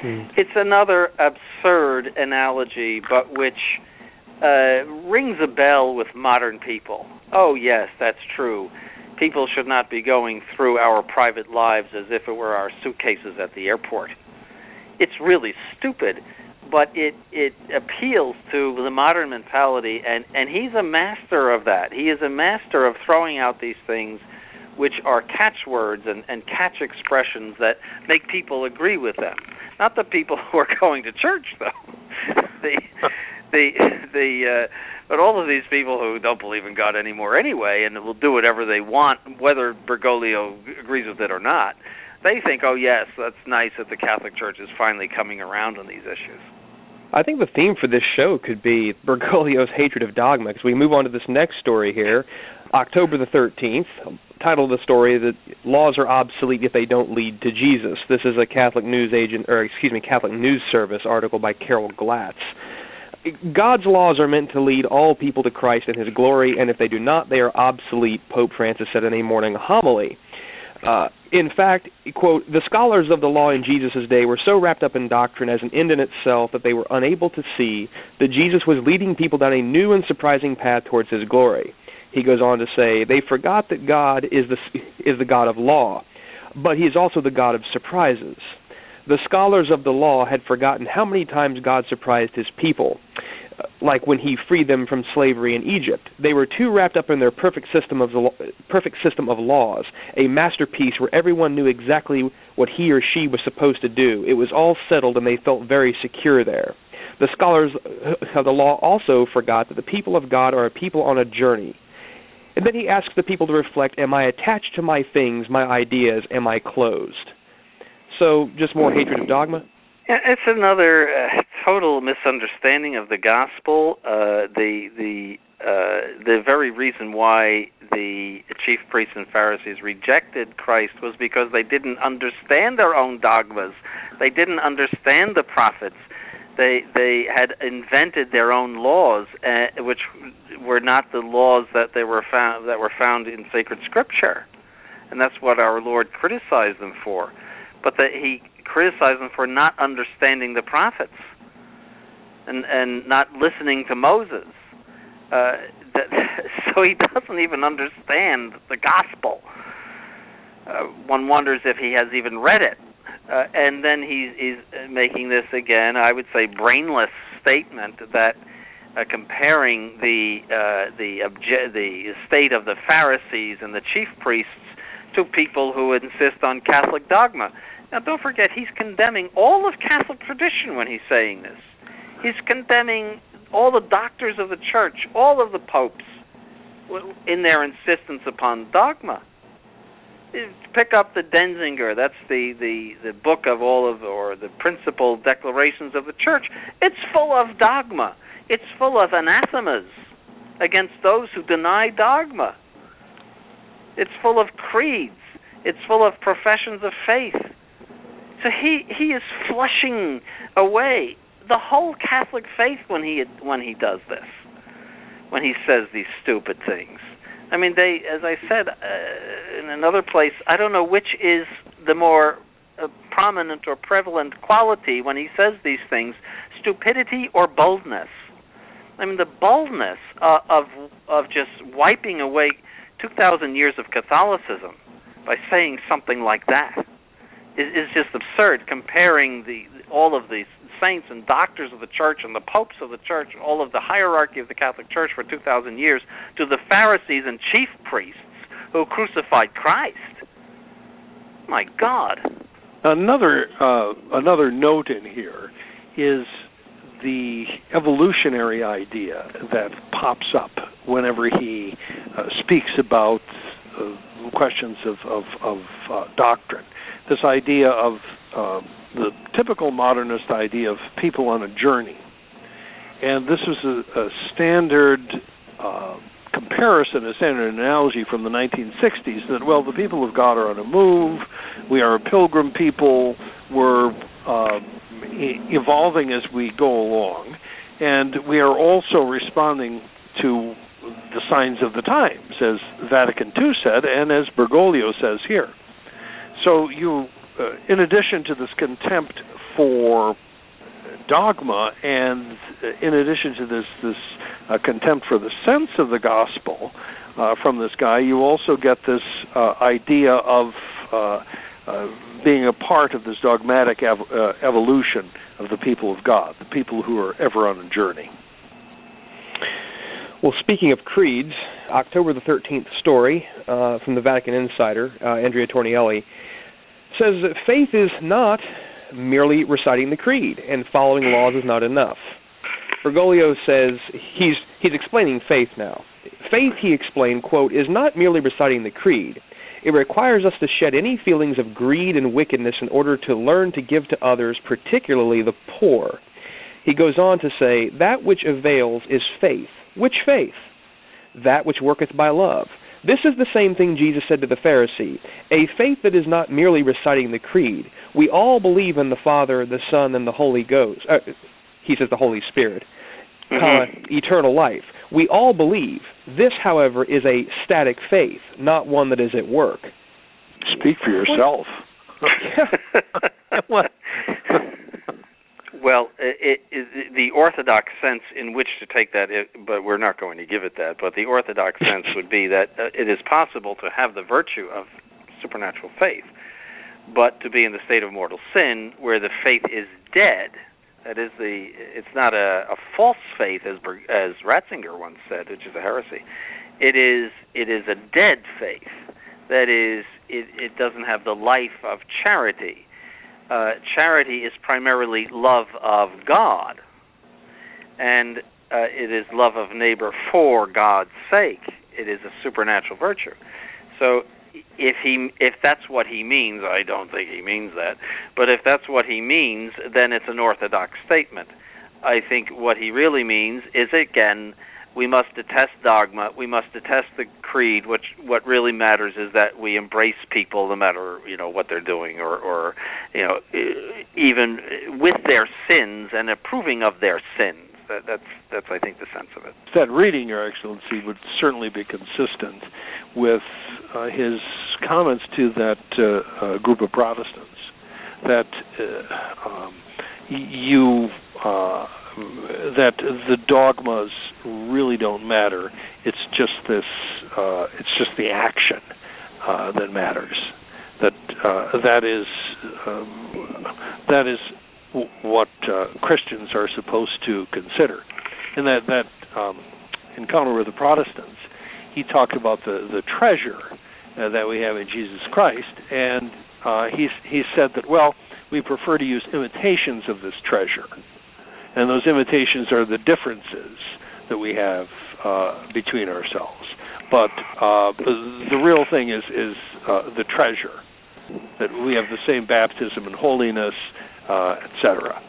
Hmm. It's another absurd analogy, but which uh, rings a bell with modern people. Oh, yes, that's true. People should not be going through our private lives as if it were our suitcases at the airport. It's really stupid, but it it appeals to the modern mentality, and and he's a master of that. He is a master of throwing out these things which are catchwords and, and catch expressions that make people agree with them. Not the people who are going to church, though. the the the uh, but all of these people who don't believe in God anymore anyway, and will do whatever they want, whether Bergoglio agrees with it or not, they think, oh yes, that's nice that the Catholic Church is finally coming around on these issues. I think the theme for this show could be Bergoglio's hatred of dogma. Because we move on to this next story here, October the 13th. Title of the story: "That laws are obsolete if they don't lead to Jesus." This is a Catholic news agent, or excuse me, Catholic news service article by Carol Glatz. God's laws are meant to lead all people to Christ and His glory, and if they do not, they are obsolete. Pope Francis said in a morning homily. Uh, in fact, quote, the scholars of the law in Jesus' day were so wrapped up in doctrine as an end in itself that they were unable to see that Jesus was leading people down a new and surprising path towards his glory. He goes on to say, they forgot that God is the, is the God of law, but he is also the God of surprises. The scholars of the law had forgotten how many times God surprised his people like when he freed them from slavery in Egypt. They were too wrapped up in their perfect system of the perfect system of laws, a masterpiece where everyone knew exactly what he or she was supposed to do. It was all settled and they felt very secure there. The scholars of the law also forgot that the people of God are a people on a journey. And then he asks the people to reflect, am I attached to my things, my ideas, am I closed? So just more hatred of dogma? It's another uh, total misunderstanding of the gospel. Uh, the the uh, the very reason why the chief priests and Pharisees rejected Christ was because they didn't understand their own dogmas. They didn't understand the prophets. They they had invented their own laws, uh, which were not the laws that they were found that were found in sacred scripture, and that's what our Lord criticized them for. But that he criticized them for not understanding the prophets and and not listening to Moses. Uh, that, so he doesn't even understand the gospel. Uh, one wonders if he has even read it. Uh, and then he's, he's making this again, I would say, brainless statement that uh, comparing the uh, the obje- the state of the Pharisees and the chief priests to people who insist on Catholic dogma. Now, don't forget, he's condemning all of Catholic tradition when he's saying this. He's condemning all the doctors of the church, all of the popes, in their insistence upon dogma. Pick up the Denzinger. That's the, the, the book of all of, or the principal declarations of the church. It's full of dogma. It's full of anathemas against those who deny dogma. It's full of creeds. It's full of professions of faith. So he he is flushing away the whole Catholic faith when he when he does this, when he says these stupid things. I mean, they, as I said uh, in another place, I don't know which is the more uh, prominent or prevalent quality when he says these things: stupidity or boldness. I mean, the boldness uh, of of just wiping away two thousand years of Catholicism by saying something like that is, just absurd. Comparing the all of the saints and doctors of the church and the popes of the church, all of the hierarchy of the Catholic Church for 2,000 years, to the Pharisees and chief priests who crucified Christ. My God. Another uh, another note in here is the evolutionary idea that pops up whenever he uh, speaks about uh, questions of of, of uh, doctrine. This idea of uh, the typical modernist idea of people on a journey, and this was a, a standard uh, comparison, a standard analogy from the 1960s that well, the people of God are on a move. We are a pilgrim people. We're uh, evolving as we go along, and we are also responding to the signs of the times, as Vatican II said, and as Bergoglio says here. So you, uh, in addition to this contempt for dogma, and uh, in addition to this this uh, contempt for the sense of the gospel uh, from this guy, you also get this uh, idea of uh, uh, being a part of this dogmatic ev- evolution of the people of God, the people who are ever on a journey. Well, speaking of creeds, October the 13th story from the Vatican Insider, Andrea Tornielli, says that faith is not merely reciting the creed, and following laws is not enough. Bergoglio says he's he's explaining faith now. Faith, he explained, quote, is not merely reciting the creed. It requires us to shed any feelings of greed and wickedness in order to learn to give to others, particularly the poor. He goes on to say, That which avails is faith. Which faith? That which worketh by love. This is the same thing Jesus said to the Pharisee a faith that is not merely reciting the creed. We all believe in the Father, the Son, and the Holy Ghost. Uh, he says the Holy Spirit. Mm-hmm. Uh, eternal life. We all believe. This, however, is a static faith, not one that is at work. Speak for yourself. what? Well, it, it, the orthodox sense in which to take that, it, but we're not going to give it that. But the orthodox sense would be that uh, it is possible to have the virtue of supernatural faith, but to be in the state of mortal sin, where the faith is dead that is the. It's not a, a false faith, as as Ratzinger once said, which is a heresy. It is. It is a dead faith. That is, it, it doesn't have the life of charity. Uh, charity is primarily love of God, and uh, it is love of neighbor for God's sake. It is a supernatural virtue. So if he if that's what he means, I don't think he means that. But if that's what he means, then it's an orthodox statement. I think what he really means is again we must detest dogma, we must detest the creed. Which what really matters is that we embrace people, no matter you know what they're doing, or or you know even with their sins and approving of their sins. That, that's that's I think the sense of it. That reading, Your Excellency, would certainly be consistent with uh, his comments to that uh, uh, group of Protestants that uh, um, you uh, that the dogmas really don't matter. It's just this. Uh, it's just the action uh, that matters. That uh, that is um, that is w- what Christians are supposed to consider, and that that um, encounter with the Protestants, he talked about the the treasure uh, that we have in Jesus Christ, and uh, he he said that well, we prefer to use imitations of this treasure, and those imitations are the differences that we have uh, between ourselves. But uh, the real thing is is uh, the treasure that we have the same baptism and holiness, uh, etc.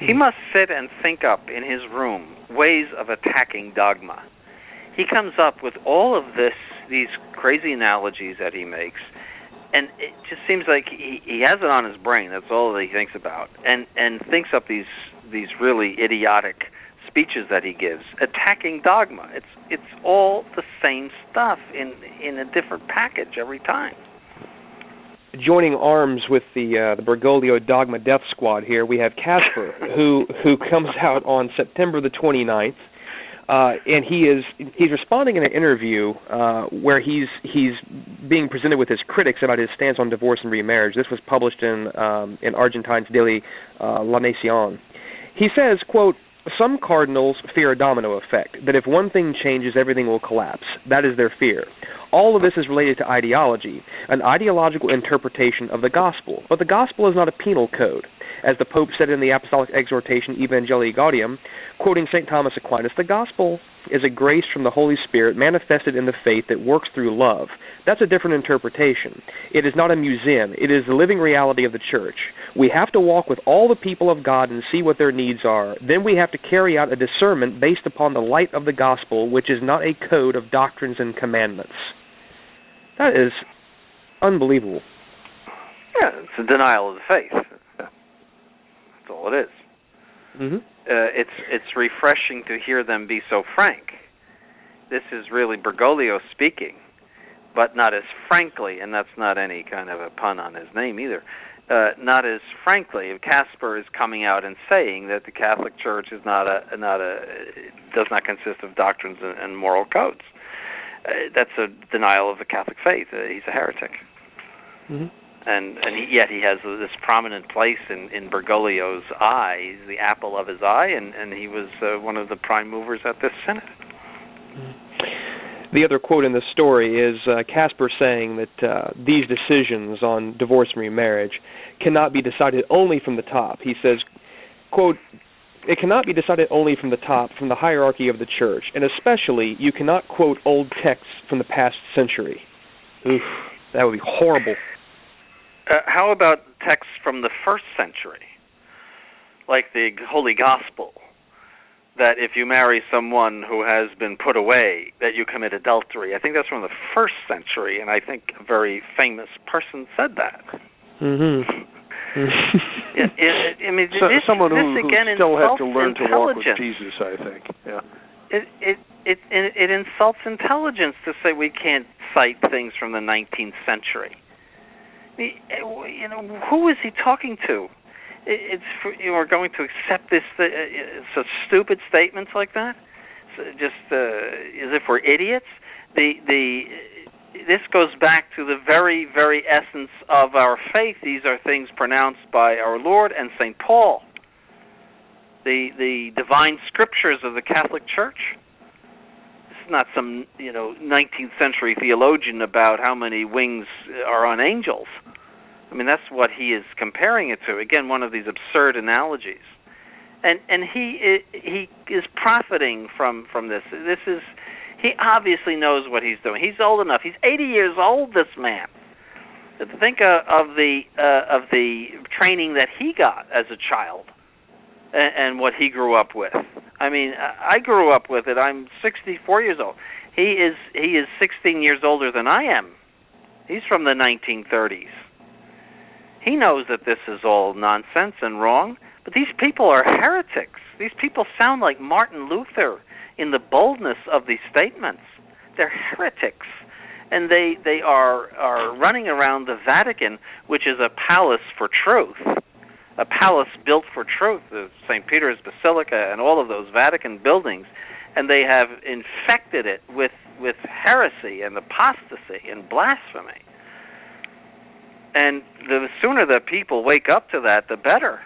He must sit and think up in his room ways of attacking dogma. He comes up with all of this these crazy analogies that he makes, and it just seems like he he has it on his brain. That's all that he thinks about, and and thinks up these these really idiotic speeches that he gives, attacking dogma. It's it's all the same stuff in in a different package every time. Joining arms with the uh, the Bergoglio Dogma Death Squad here, we have Kasper, who who comes out on September the 29th uh, and he is he's responding in an interview uh, where he's he's being presented with his critics about his stance on divorce and remarriage. This was published in um, in Argentine's daily uh, La Nacion. He says, "quote Some cardinals fear a domino effect that if one thing changes, everything will collapse. That is their fear. All of this is related to ideology, an ideological interpretation of the gospel. But the gospel is not a penal code." As the Pope said in the Apostolic Exhortation Evangelii Gaudium, quoting St. Thomas Aquinas, the gospel is a grace from the Holy Spirit manifested in the faith that works through love. That's a different interpretation. It is not a museum, it is the living reality of the church. We have to walk with all the people of God and see what their needs are. Then we have to carry out a discernment based upon the light of the gospel, which is not a code of doctrines and commandments. That is unbelievable. Yeah, it's a denial of the faith. That's all it is. Mm-hmm. Uh, it's it's refreshing to hear them be so frank. This is really Bergoglio speaking, but not as frankly, and that's not any kind of a pun on his name either. Uh, not as frankly. Kasper is coming out and saying that the Catholic Church is not a not a does not consist of doctrines and, and moral codes. Uh, that's a denial of the Catholic faith. Uh, he's a heretic. Mm-hmm and and yet he has this prominent place in in Bergoglio's eye. He's the apple of his eye, and and he was uh, one of the prime movers at this synod. The other quote in the story is uh, Kasper saying that uh, these decisions on divorce and remarriage cannot be decided only from the top. He says, "quote." It cannot be decided only from the top, from the hierarchy of the church, and especially you cannot quote old texts from the past century. Oof, that would be horrible. Uh, how about texts from the first century, like the Holy Gospel, that if you marry someone who has been put away, that you commit adultery? I think that's from the first century, and I think a very famous person said that. Mm-hmm. it, it, I mean, so, this, someone this who, again who still has to learn to walk with Jesus, I think. Yeah. It it it it insults intelligence to say we can't cite things from the 19th century you know, who is he talking to? It's for, you are going to accept this uh, uh, such stupid statements like that, so just uh, as if we're idiots. The the this goes back to the very very essence of our faith. These are things pronounced by our Lord and Saint Paul. The the divine scriptures of the Catholic Church. Not some you know 19th century theologian about how many wings are on angels. I mean, that's what he is comparing it to. Again, one of these absurd analogies. And and he he is profiting from from this. This is he obviously knows what he's doing. He's old enough. He's 80 years old. This man. Think of the uh, of the training that he got as a child, and, and what he grew up with. I mean, I grew up with it. I'm 64 years old. He is he is 16 years older than I am. He's from the 1930s. He knows that this is all nonsense and wrong, but these people are heretics. These people sound like Martin Luther in the boldness of these statements. They're heretics. And they, they are, are running around the Vatican, which is a palace for truth, a palace built for truth, the St. Peter's Basilica and all of those Vatican buildings, and they have infected it with, with heresy and apostasy and blasphemy. And the sooner that people wake up to that, the better.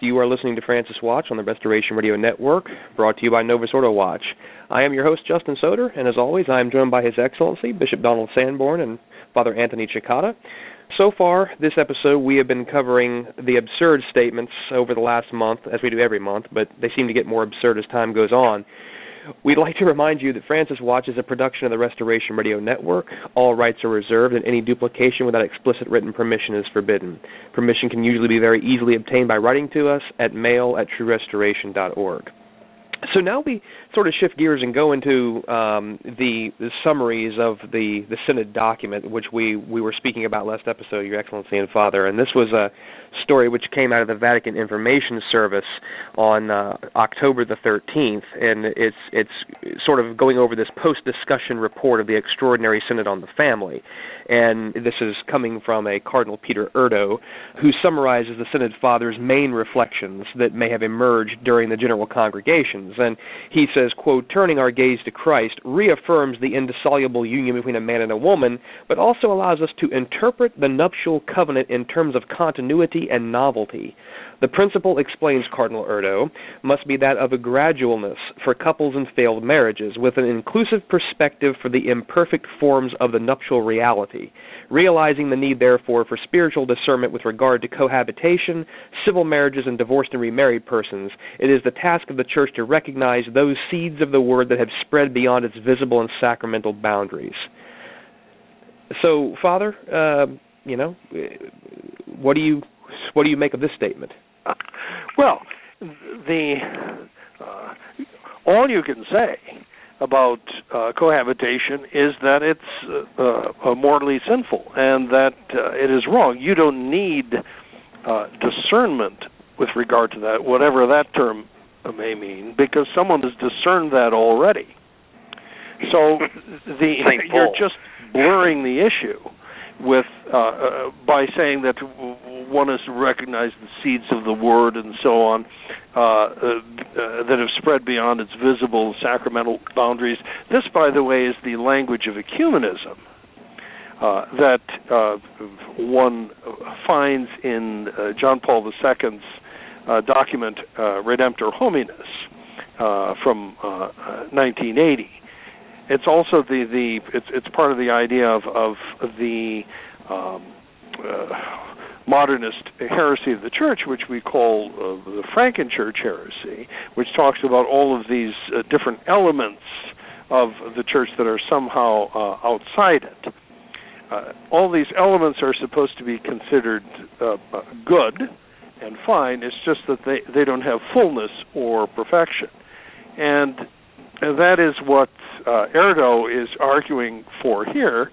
You are listening to Francis Watch on the Restoration Radio Network, brought to you by Novus Ordo Watch. I am your host, Justin Soder, and as always, I am joined by His Excellency, Bishop Donald Sanborn and Father Anthony Cekada. So far, this episode, we have been covering the absurd statements over the last month, as we do every month, but they seem to get more absurd as time goes on. We'd like to remind you that Francis Watch is a production of the Restoration Radio Network. All rights are reserved, and any duplication without explicit written permission is forbidden. Permission can usually be very easily obtained by writing to us at mail at truerestoration.org. So now we sort of shift gears and go into um, the, the, summaries of the, the Synod document, which we, we were speaking about last episode, Your Excellency and Father. And this was a story which came out of the Vatican Information Service on uh, October the 13th, and it's it's sort of going over this post-discussion report of the Extraordinary Synod on the Family, and this is coming from a Cardinal Peter Erdo, who summarizes the Synod Father's main reflections that may have emerged during the general congregations, and he says quote, turning our gaze to Christ, reaffirms the indissoluble union between a man and a woman, but also allows us to interpret the nuptial covenant in terms of continuity and novelty. The principle, explains Cardinal Erdo, must be that of a gradualness for couples in failed marriages, with an inclusive perspective for the imperfect forms of the nuptial reality, realizing the need, therefore, for spiritual discernment with regard to cohabitation, civil marriages, and divorced and remarried persons. It is the task of the Church to recognize those seeds of the Word that have spread beyond its visible and sacramental boundaries. So, Father, uh, you know, what do you what do you make of this statement? Well, the uh, all you can say about uh, cohabitation is that it's uh, uh, mortally sinful and that uh, it is wrong. You don't need uh, discernment with regard to that, whatever that term may mean, because someone has discerned that already. So the you're just blurring the issue with uh, uh, by saying that one is to recognize the seeds of the word and so on uh, uh, that have spread beyond its visible sacramental boundaries. This, by the way, is the language of ecumenism. Uh, that uh, one finds in uh, John Paul II's document Redemptor Hominis from 1980 it's also the the it's it's part of the idea of of the um, uh, modernist heresy of the church, which we call uh, the Frankenchurch heresy, which talks about all of these uh, different elements of the church that are somehow uh, outside it. Uh, all these elements are supposed to be considered uh, good and fine. It's just that they they don't have fullness or perfection, and that is what uh, Erdo is arguing for here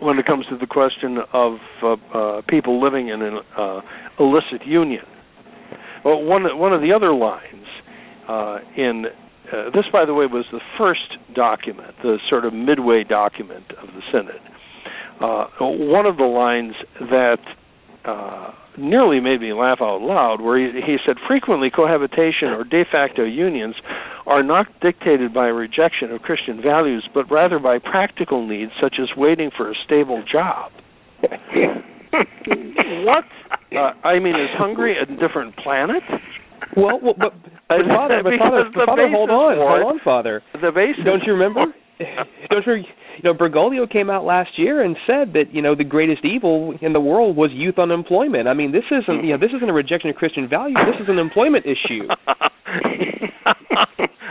when it comes to the question of uh, uh, people living in an uh, illicit union. Well, one one of the other lines uh, in uh, this, by the way, was the first document, the sort of midway document of the synod. one of the lines that nearly made me laugh out loud, where he, he said, frequently cohabitation or de facto unions are not dictated by a rejection of Christian values, but rather by practical needs such as waiting for a stable job. what? Uh, I mean, is Hungary a different planet? Well, well but, but father, but father, but father hold on, hold on, father. The basis. Don't you remember? don't you? You know, Bergoglio came out last year and said that you know the greatest evil in the world was youth unemployment. I mean, this isn't you know this isn't a rejection of Christian values. This is an employment issue.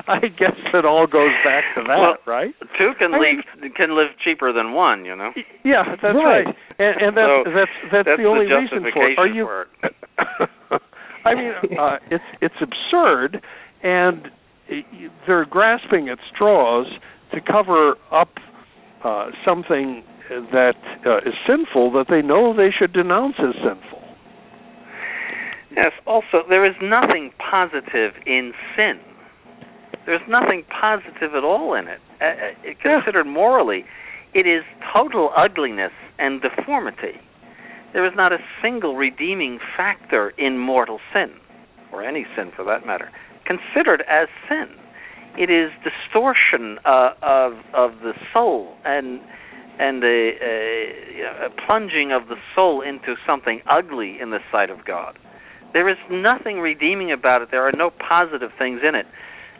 I guess it all goes back to that, well, right? Two can I live mean, can live cheaper than one, you know. Yeah, that's right. right. And, and that's, so that's that's that's the only the reason for it. Are you? For it. I mean, uh, it's it's absurd, and they're grasping at straws to cover up uh, something that uh, is sinful that they know they should denounce as sinful. Yes. Also, there is nothing positive in sin. There's nothing positive at all in it. Uh, uh considered morally, it is total ugliness and deformity. There is not a single redeeming factor in mortal sin, or any sin for that matter, considered as sin. It is distortion uh, of of the soul and and a, a, a plunging of the soul into something ugly in the sight of God. There is nothing redeeming about it. There are no positive things in it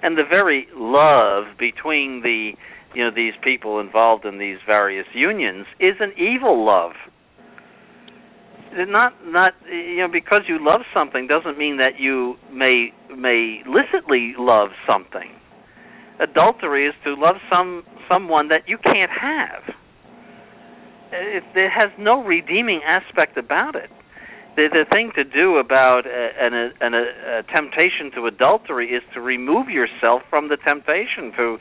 and the very love between the you know these people involved in these various unions is an evil love not not you know because you love something doesn't mean that you may may licitly love something adultery is to love some someone that you can't have it, it has no redeeming aspect about it the the thing to do about a, an, a, an, a, temptation to adultery is to remove yourself from the temptation to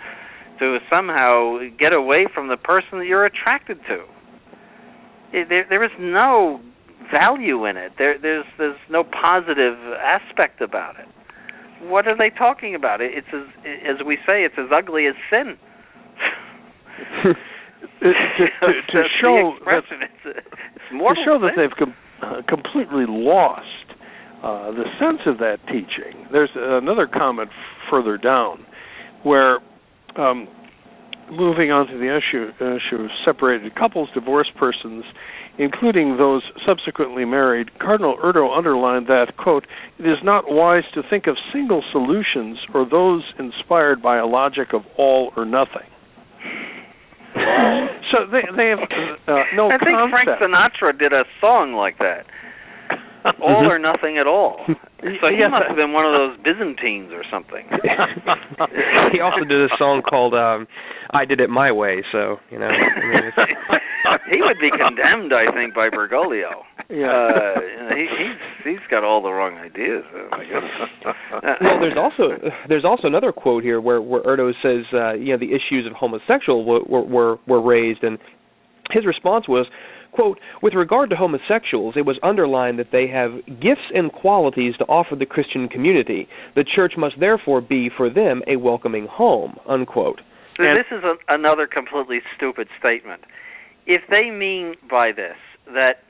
to somehow get away from the person that you're attracted to. It, there there is no value in it. There there's there's no positive aspect about it. What are they talking about? It, it's as as we say, it's as ugly as sin. to, to, to, to show that, it's, it's to show that they've com- uh, completely lost uh, the sense of that teaching. There's another comment further down where um, moving on to the issue, issue of separated couples, divorced persons, including those subsequently married, Cardinal Erdo underlined that, quote, it is not wise to think of single solutions or those inspired by a logic of all or nothing. so they they have uh, no I think concept. Frank Sinatra did a song like that. all or nothing at all. So he Yeah. must have been one of those Byzantines or something. he also did a song called um I Did It My Way, so, you know. I mean, he would be condemned, I think, by Bergoglio. Yeah. Uh, you know, he, he's he's got all the wrong ideas. Well, there's also there's also another quote here where where Erdo says uh, you know the issues of homosexual were were were raised, and his response was, "quote With regard to homosexuals, it was underlined that they have gifts and qualities to offer the Christian community. The church must therefore be for them a welcoming home." Unquote. So this is a, another completely stupid statement. If they mean by this that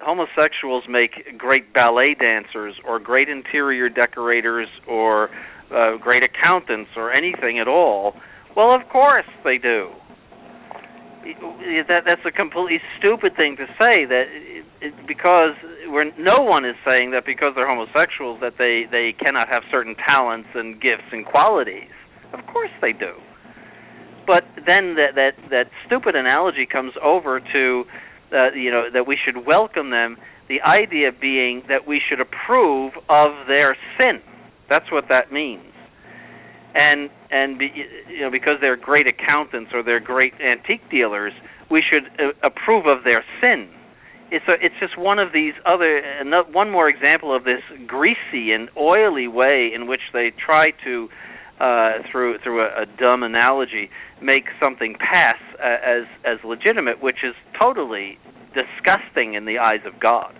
homosexuals make great ballet dancers or great interior decorators or uh, great accountants or anything at all, well, of course they do. That that's a completely stupid thing to say. That it, it, because we're, no one is saying that because they're homosexuals that they they cannot have certain talents and gifts and qualities. Of course they do but then that that that stupid analogy comes over to uh, you know that we should welcome them the idea being that we should approve of their sin that's what that means and and be, you know because they're great accountants or they're great antique dealers we should uh, approve of their sin it's a, it's just one of these other another, one more example of this greasy and oily way in which they try to uh, through through a, a dumb analogy, make something pass uh, as as legitimate, which is totally disgusting in the eyes of God.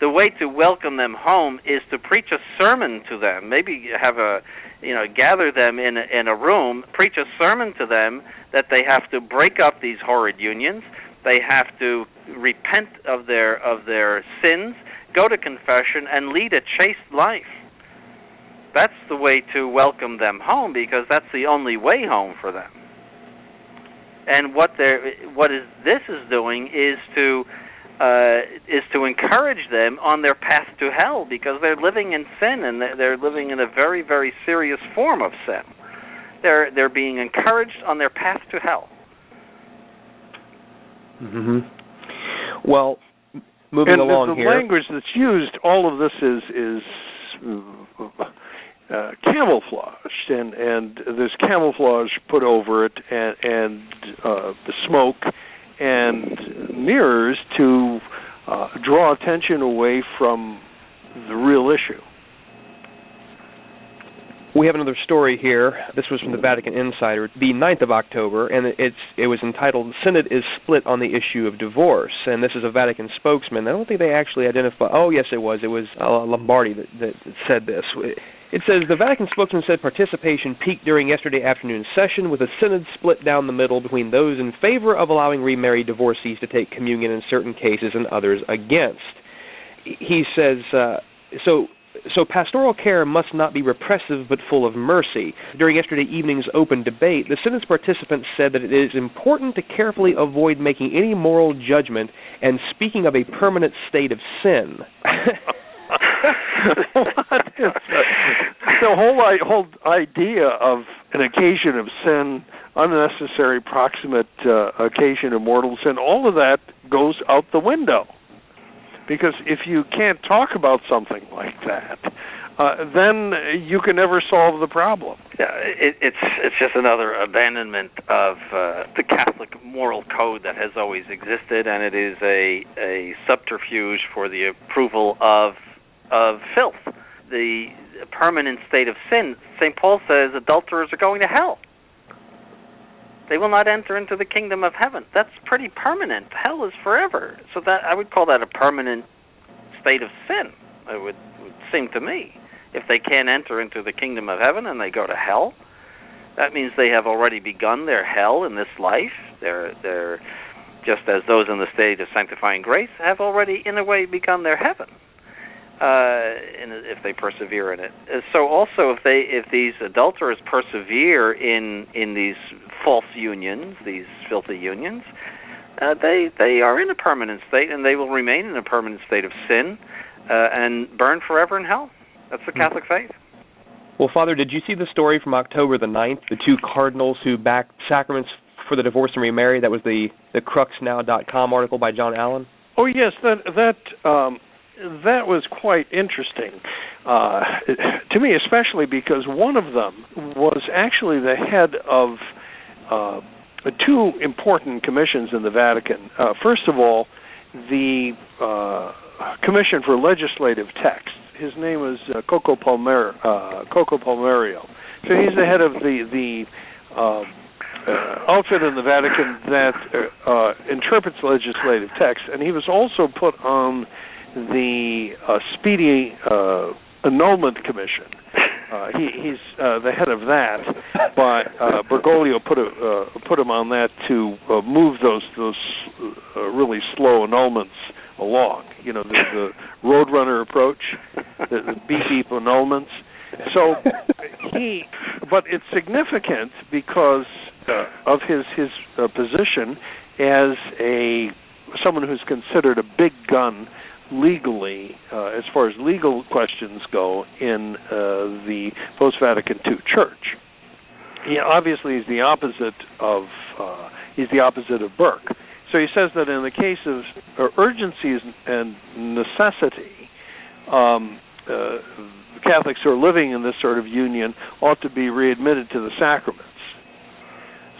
The way to welcome them home is to preach a sermon to them. Maybe have a you know gather them in a, in a room, preach a sermon to them that they have to break up these horrid unions. They have to repent of their of their sins, go to confession, and lead a chaste life that's the way to welcome them home because that's the only way home for them. And what they're what is this is doing is to uh, is to encourage them on their path to hell because they're living in sin and they're, they're living in a very very serious form of sin. They're they're being encouraged on their path to hell. hmm Well, moving and along the, the here. language that's used, all of this is is uh, camouflaged, and and there's camouflage put over it, and and uh, the smoke and mirrors to uh, draw attention away from the real issue. We have another story here. This was from the Vatican Insider, the 9th of October, and it's it was entitled "Synod is split on the issue of divorce." And this is a Vatican spokesman. I don't think they actually identify. Oh, yes, it was. It was uh, Lombardi that, that said this. It says the Vatican spokesman said participation peaked during yesterday afternoon's session, with a synod split down the middle between those in favor of allowing remarried divorcees to take communion in certain cases and others against. He says uh, so. So pastoral care must not be repressive but full of mercy. During yesterday evening's open debate, the synod's participants said that it is important to carefully avoid making any moral judgment and speaking of a permanent state of sin. what is the whole i- whole idea of an occasion of sin, unnecessary proximate uh, occasion of mortal sin, all of that goes out the window. Because if you can't talk about something like that, uh, then you can never solve the problem. Yeah, it, it's it's just another abandonment of uh, the Catholic moral code that has always existed, and it is a a subterfuge for the approval of of filth. The permanent state of sin. St. Paul says adulterers are going to hell. They will not enter into the kingdom of heaven. That's pretty permanent. Hell is forever. So that I would call that a permanent state of sin. It would, would seem to me. If they can't enter into the kingdom of heaven and they go to hell, that means they have already begun their hell in this life. They're they're just as those in the state of sanctifying grace have already in a way begun their heaven. Uh, if they persevere in it. Uh, so also, if they if these adulterers persevere in in these false unions, these filthy unions, uh, they they are in a permanent state, and they will remain in a permanent state of sin uh, and burn forever in hell. That's the hmm. Catholic faith. Well, Father, did you see the story from October the 9th, the two cardinals who backed sacraments for the divorce and remarry? That was the the cruxnow.com article by John Allen. Oh yes, that that um, that was quite interesting uh, to me, especially because one of them was actually the head of uh, two important commissions in the Vatican. Uh, first of all, the uh, Commission for Legislative Texts. His name is uh, Coco Palmer uh, Coccopalmerio. So he's the head of the the um, uh, outfit in the Vatican that uh, uh, interprets legislative text, and he was also put on the uh, Speedy uh, Annulment Commission. Uh, he, he's uh, the head of that, but uh, Bergoglio put a, uh, put him on that to uh, move those those uh, really slow annulments along. You know, the, the roadrunner approach, the, the beep beep annulments. So he, but it's significant because uh, of his his uh, position as a someone who's considered a big gun legally, uh, as far as legal questions go, in uh, the post Vatican II Church. He obviously is the opposite of uh, he's the opposite of Burke. So he says that in the case of urgency and necessity, um, uh, Catholics who are living in this sort of union ought to be readmitted to the sacraments.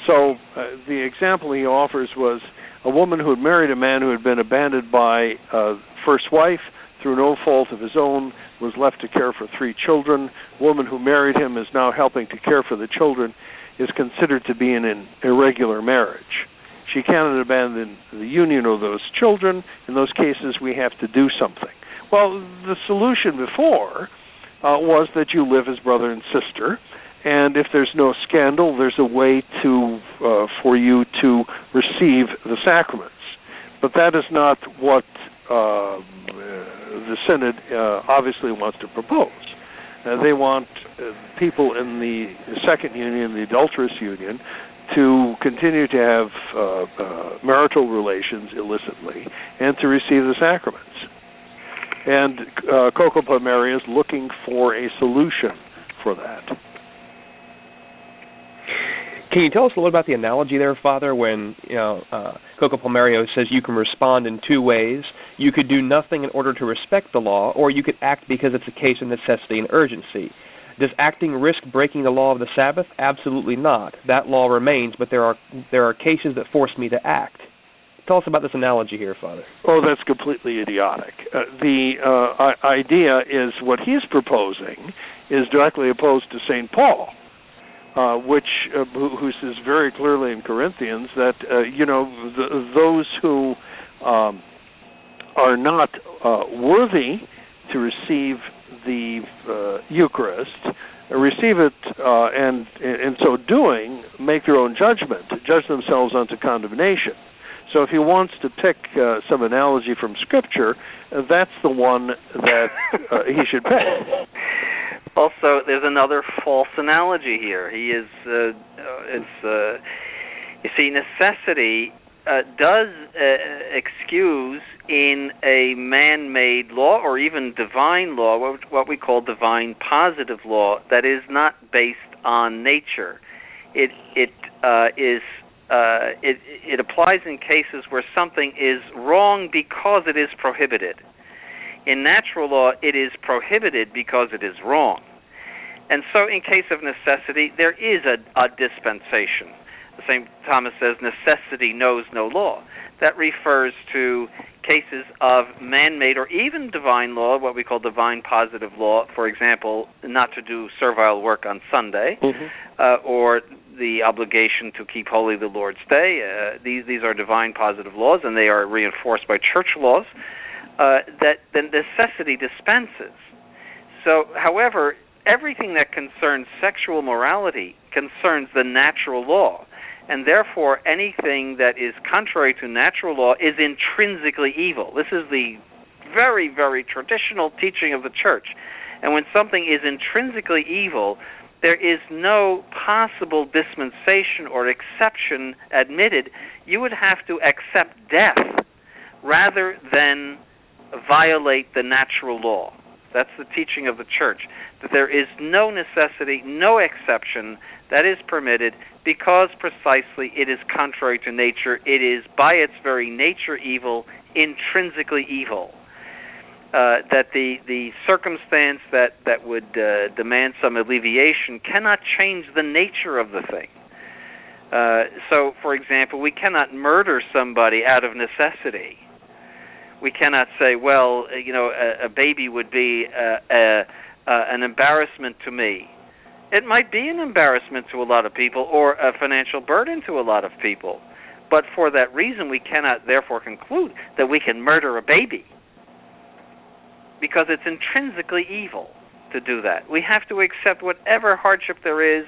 So uh, the example he offers was a woman who had married a man who had been abandoned by uh, first wife through no fault of his own was left to care for three children. Woman who married him is now helping to care for the children is considered to be in an irregular marriage. She cannot abandon the union of those children. In those cases, we have to do something. Well, the solution before uh, was that you live as brother and sister, and if there's no scandal, there's a way to uh, for you to receive the sacraments. But that is not what uh, the Synod uh, obviously wants to propose. Uh, they want uh, people in the second union, the adulterous union, to continue to have uh, marital relations illicitly and to receive the sacraments. And uh, Coco is looking for a solution for that. Can you tell us a little about the analogy there, Father, when you know uh, Coccopalmerio says you can respond in two ways? You could do nothing in order to respect the law, or you could act because it's a case of necessity and urgency. Does acting risk breaking the law of the Sabbath? Absolutely not. That law remains, but there are there are cases that force me to act. Tell us about this analogy here, Father. Oh, that's completely idiotic. Uh, the uh, idea is what he's proposing is directly opposed to St. Paul uh, which uh, who, says very clearly in Corinthians that uh, you know the, those who um, are not uh, worthy to receive the uh, Eucharist receive it uh, and in so doing make their own judgment, judge themselves unto condemnation. So if he wants to pick uh, some analogy from Scripture, that's the one that uh, he should pick. Also, there's another false analogy here. He is, uh, uh it's, uh, you see, necessity uh, does uh, excuse in a man-made law or even divine law, what, what we call divine positive law, that is not based on nature. It it uh, is uh, it it applies in cases where something is wrong because it is prohibited. In natural law, it is prohibited because it is wrong. And so, in case of necessity, there is a, a dispensation. The St. Thomas says, necessity knows no law. That refers to cases of man made or even divine law, what we call divine positive law, for example, not to do servile work on Sunday, mm-hmm. uh, or the obligation to keep holy the Lord's Day. Uh, these, these are divine positive laws, and they are reinforced by church laws uh, that the necessity dispenses. So, however, everything that concerns sexual morality concerns the natural law. And therefore, anything that is contrary to natural law is intrinsically evil. This is the very, very traditional teaching of the church. And when something is intrinsically evil, there is no possible dispensation or exception admitted. You would have to accept death rather than violate the natural law. That's the teaching of the church. That there is no necessity, no exception that is permitted because precisely it is contrary to nature. It is by its very nature evil, intrinsically evil. Uh, that the, the circumstance that, that would uh, demand some alleviation cannot change the nature of the thing. Uh, so, for example, we cannot murder somebody out of necessity we cannot say, well, uh, you know, a, a baby would be a, a, a, an embarrassment to me. It might be an embarrassment to a lot of people or a financial burden to a lot of people. But for that reason, we cannot therefore conclude that we can murder a baby because it's intrinsically evil to do that. We have to accept whatever hardship there is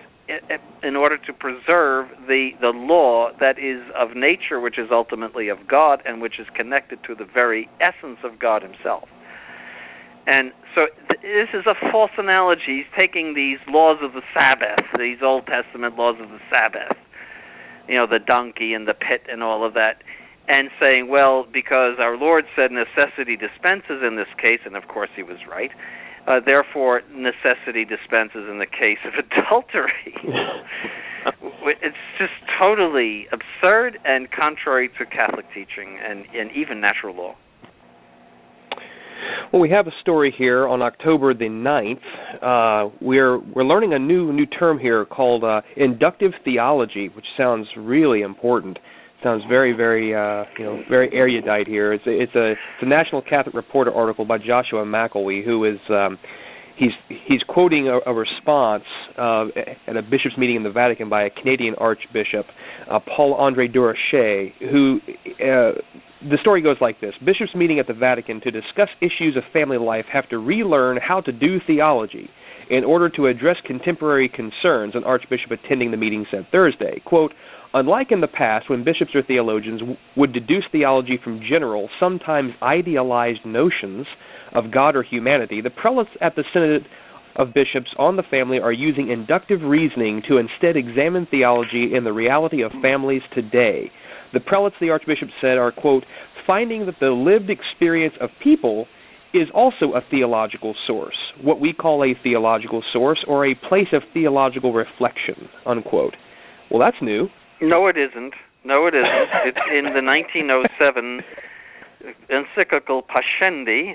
in order to preserve the the law that is of nature, which is ultimately of God, and which is connected to the very essence of God Himself. And so th- this is a false analogy. He's taking these laws of the Sabbath, these Old Testament laws of the Sabbath, you know, the donkey and the pit and all of that, and saying, well, because our Lord said necessity dispenses in this case, and of course he was right, uh, therefore, necessity dispenses in the case of adultery. it's just totally absurd and contrary to Catholic teaching and, and even natural law. Well, we have a story here on October the 9th. Uh, we're we're learning a new new term here called uh, inductive theology, which sounds really important sounds very, very, uh, you know, very erudite here. It's a, it's a, it's a National Catholic Reporter article by Joshua McElwee, who is, um, he's he's quoting a, a response uh, at a bishops' meeting in the Vatican by a Canadian Archbishop, uh, Paul Andre Durocher, who. Uh, the story goes like this Bishops meeting at the Vatican to discuss issues of family life have to relearn how to do theology in order to address contemporary concerns, an archbishop attending the meeting said Thursday. Quote, Unlike in the past, when bishops or theologians w- would deduce theology from general, sometimes idealized notions of God or humanity, the prelates at the Synod of Bishops on the family are using inductive reasoning to instead examine theology in the reality of families today. The prelates, the archbishop said, are, quote, finding that the lived experience of people is also a theological source, what we call a theological source or a place of theological reflection, unquote. Well, that's new. No, it isn't. No, it isn't. it's in the 1907 encyclical Pascendi.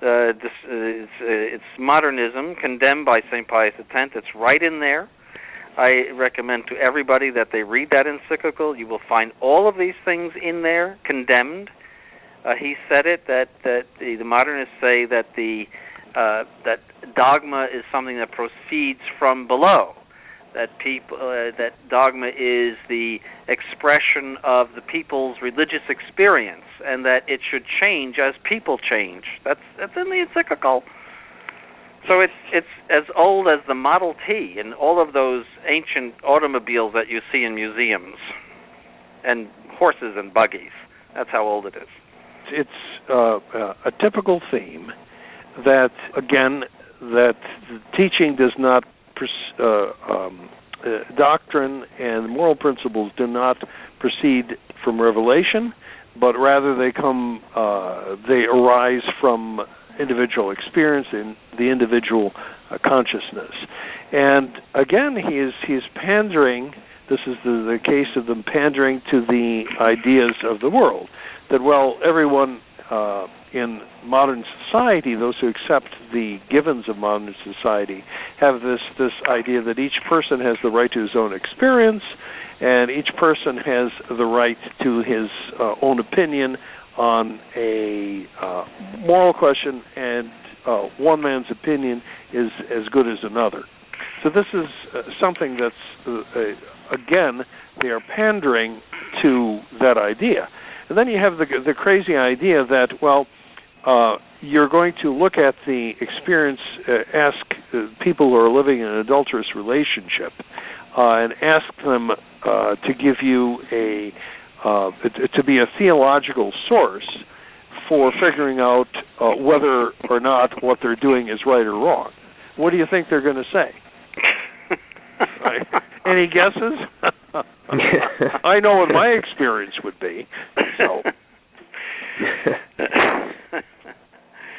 Uh, this, uh, it's, uh, it's modernism condemned by St. Pius X. It's right in there. I recommend to everybody that they read that encyclical. You will find all of these things in there condemned. Uh, he said it that that the, the modernists say that the uh, that dogma is something that proceeds from below that people uh, that dogma is the expression of the people's religious experience and that it should change as people change. That's that's in the encyclical. So it's it's as old as the model t and all of those ancient automobiles that you see in museums and horses and buggies. That's how old it is. It's uh, uh, a typical theme that again that teaching does not um, uh, doctrine and moral principles do not proceed from revelation, but rather they come, uh, they arise from individual experience in the individual uh, consciousness. And again, he is he is pandering. This is the, the case of them pandering to the ideas of the world. That well, everyone uh, in modern society, those who accept the givens of modern society, have this this idea that each person has the right to his own experience, and each person has the right to his uh, own opinion on a uh, moral question, and uh, one man's opinion is as good as another. So this is uh, something that's uh, again they are pandering to that idea. And then you have the the crazy idea that well, uh, you're going to look at the experience, uh, ask uh, people who are living in an adulterous relationship, uh, and ask them uh, to give you a uh, to be a theological source for figuring out uh, whether or not what they're doing is right or wrong. What do you think they're going to say? right. Any guesses? I know what my experience would be. So.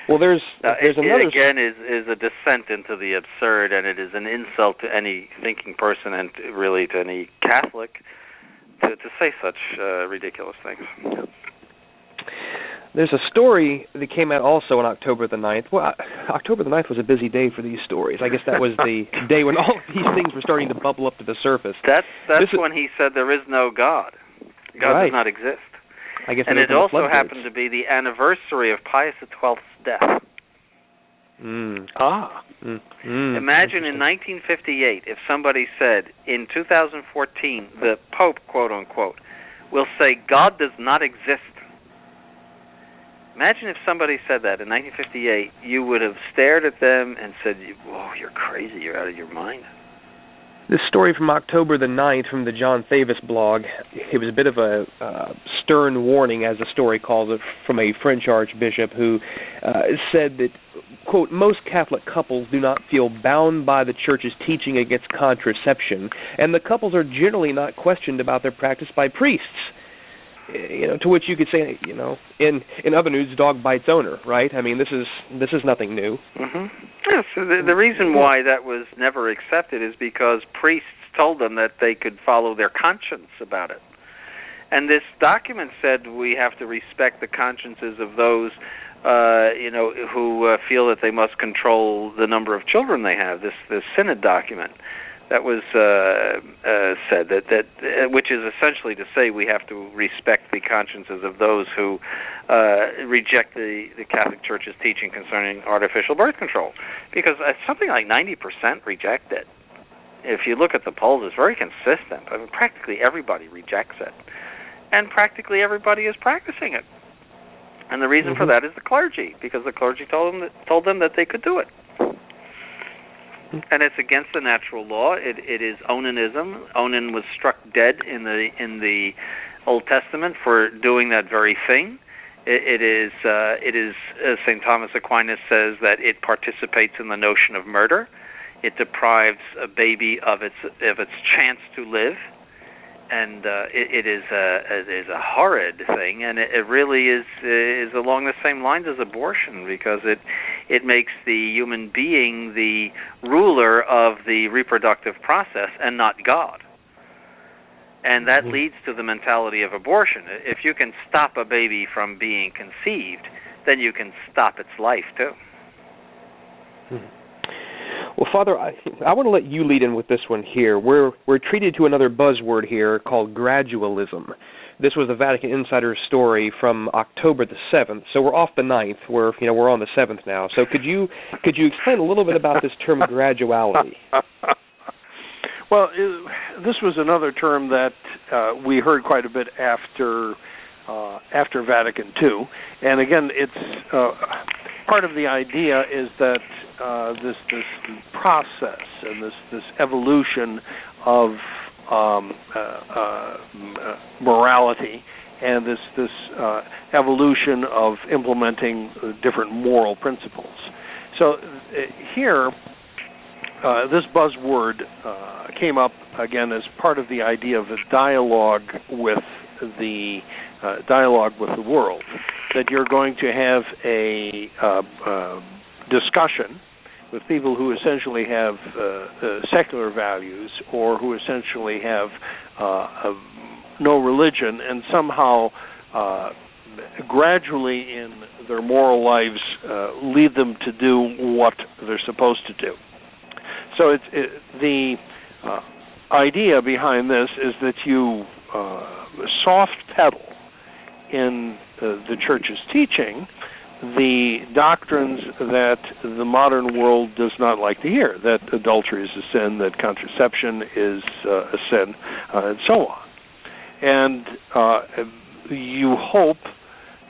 well, there's there's it, another it again is is a descent into the absurd, and it is an insult to any thinking person, and really to any Catholic, to to say such uh, ridiculous things. There's a story that came out also on October the 9th. Well, October the 9th was a busy day for these stories. I guess that was the day when all of these things were starting to bubble up to the surface. That's that's This is- when he said there is no God. God Right. does not exist. I guess And it it also happened to be the anniversary of Pius XII's death. Mm. Ah. Mm. Mm. Imagine in 1958 if somebody said in 2014 the Pope, quote unquote, will say God does not exist. Imagine if somebody said that in 1958, you would have stared at them and said, "Whoa, you're crazy! You're out of your mind." This story from October the 9th from the John Thavis blog, it was a bit of a uh, stern warning, as the story calls it, from a French archbishop who uh, said that, quote, most Catholic couples do not feel bound by the Church's teaching against contraception, and the couples are generally not questioned about their practice by priests. You know, to which you could say, you know, in in other news, dog bites owner, right? I mean, this is this is nothing new. hmm Yeah, so the, the reason why that was never accepted is because priests told them that they could follow their conscience about it. And this document said we have to respect the consciences of those, uh, you know, who uh, feel that they must control the number of children they have. This this synod document that was uh, uh, said that that uh, which is essentially to say we have to respect the consciences of those who uh, reject the the Catholic Church's teaching concerning artificial birth control, because uh, something like 90% reject it. If you look at the polls, it's very consistent. I mean, practically everybody rejects it, and practically everybody is practicing it. And the reason for Mhm. that is the clergy, because the clergy told them that, told them that they could do it and it's against the natural law. It it is onanism. Onan was struck dead in the in the Old Testament for doing that very thing. It, it is uh, it is as Saint Thomas Aquinas says that it participates in the notion of murder. It deprives a baby of its of its chance to live, and uh, it, it is a it is a horrid thing, and it, it really is is along the same lines as abortion because it it makes the human being the ruler of the reproductive process and not God. And that Mhm. leads to the mentality of abortion. If you can stop a baby from being conceived, then you can stop its life too. Well, Father, I, I want to let you lead in with this one here. We're we're treated to another buzzword here called gradualism. This was the Vatican Insider story from October the seventh, so we're off the 9th. We're you know we're on the seventh now. So could you could you explain a little bit about this term graduality? well, it, this was another term that uh, we heard quite a bit after uh, after Vatican II, and again, it's uh, part of the idea is that uh, this this process and this this evolution of um, uh, uh, morality and this this uh, evolution of implementing uh, different moral principles. So uh, here, uh, this buzzword uh, came up again as part of the idea of a dialogue with the uh, dialogue with the world. That you're going to have a uh, uh, discussion with people who essentially have uh, uh, secular values or who essentially have uh, no religion and somehow gradually in their moral lives lead them to do what they're supposed to do. So it's it, the idea behind this is that you soft pedal in uh, the church's teaching the doctrines that the modern world does not like to hear that adultery is a sin, that contraception is uh, a sin, uh, and so on. And uh, you hope,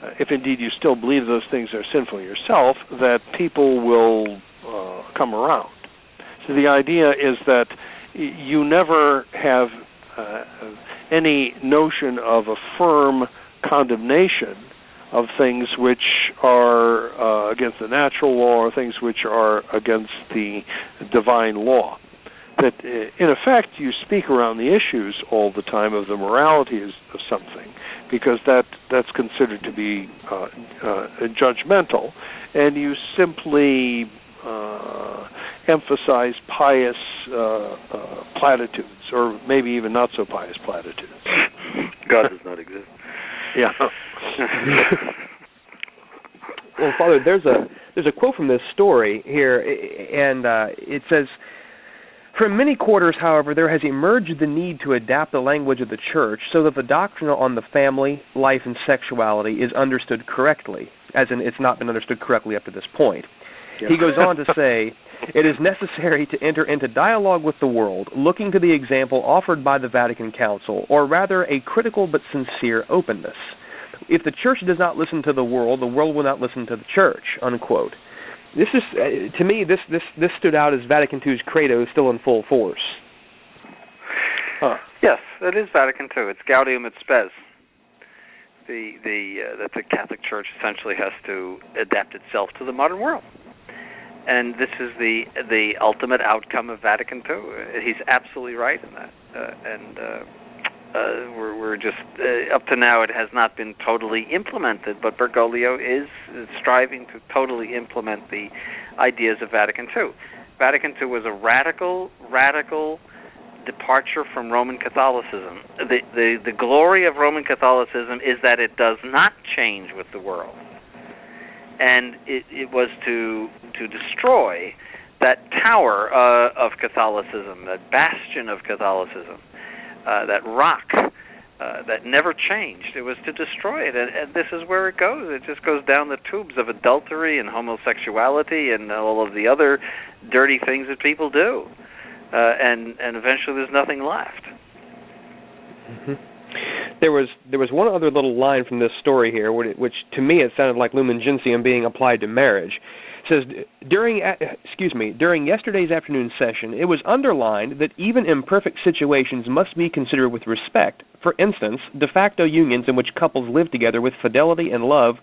uh, if indeed you still believe those things are sinful yourself, that people will uh, come around. So the idea is that you never have uh, any notion of a firm condemnation of things which are uh, against the natural law or things which are against the divine law. That uh, in effect you speak around the issues all the time of the morality of something, because that that's considered to be uh, uh, judgmental, and you simply uh, emphasize pious uh, uh, platitudes, or maybe even not so pious platitudes. God does not exist. Yeah. well, Father, there's a there's a quote from this story here, and uh, it says. From many quarters, however, there has emerged the need to adapt the language of the church so that the doctrine on the family, life, and sexuality is understood correctly, as in it's not been understood correctly up to this point. Yeah. He goes on to say, It is necessary to enter into dialogue with the world, looking to the example offered by the Vatican Council, or rather a critical but sincere openness. If the church does not listen to the world, the world will not listen to the church. Unquote. This is, uh, to me, this this this stood out as Vatican II's credo is still in full force. Huh. Yes, it is Vatican II. It's Gaudium et Spes. The the uh, that the Catholic Church essentially has to adapt itself to the modern world and this is the the ultimate outcome of Vatican II. He's absolutely right in that, uh, and uh, uh, we're, just uh, up to now it has not been totally implemented, but Bergoglio is striving to totally implement the ideas of Vatican II. Vatican II was a radical, radical departure from Roman Catholicism. The the the glory of Roman Catholicism is that it does not change with the world and it, it was to to destroy that tower uh, of Catholicism, that bastion of Catholicism, uh, that rock uh, that never changed. It was to destroy it, and, and this is where it goes. It just goes down the tubes of adultery and homosexuality and all of the other dirty things that people do, uh, and and eventually there's nothing left. Mm-hmm there was there was one other little line from this story here, which to me it sounded like lumen gentium being applied to marriage. It says during excuse me during yesterday's afternoon session, it was underlined that even imperfect situations must be considered with respect. For instance, de facto unions in which couples live together with fidelity and love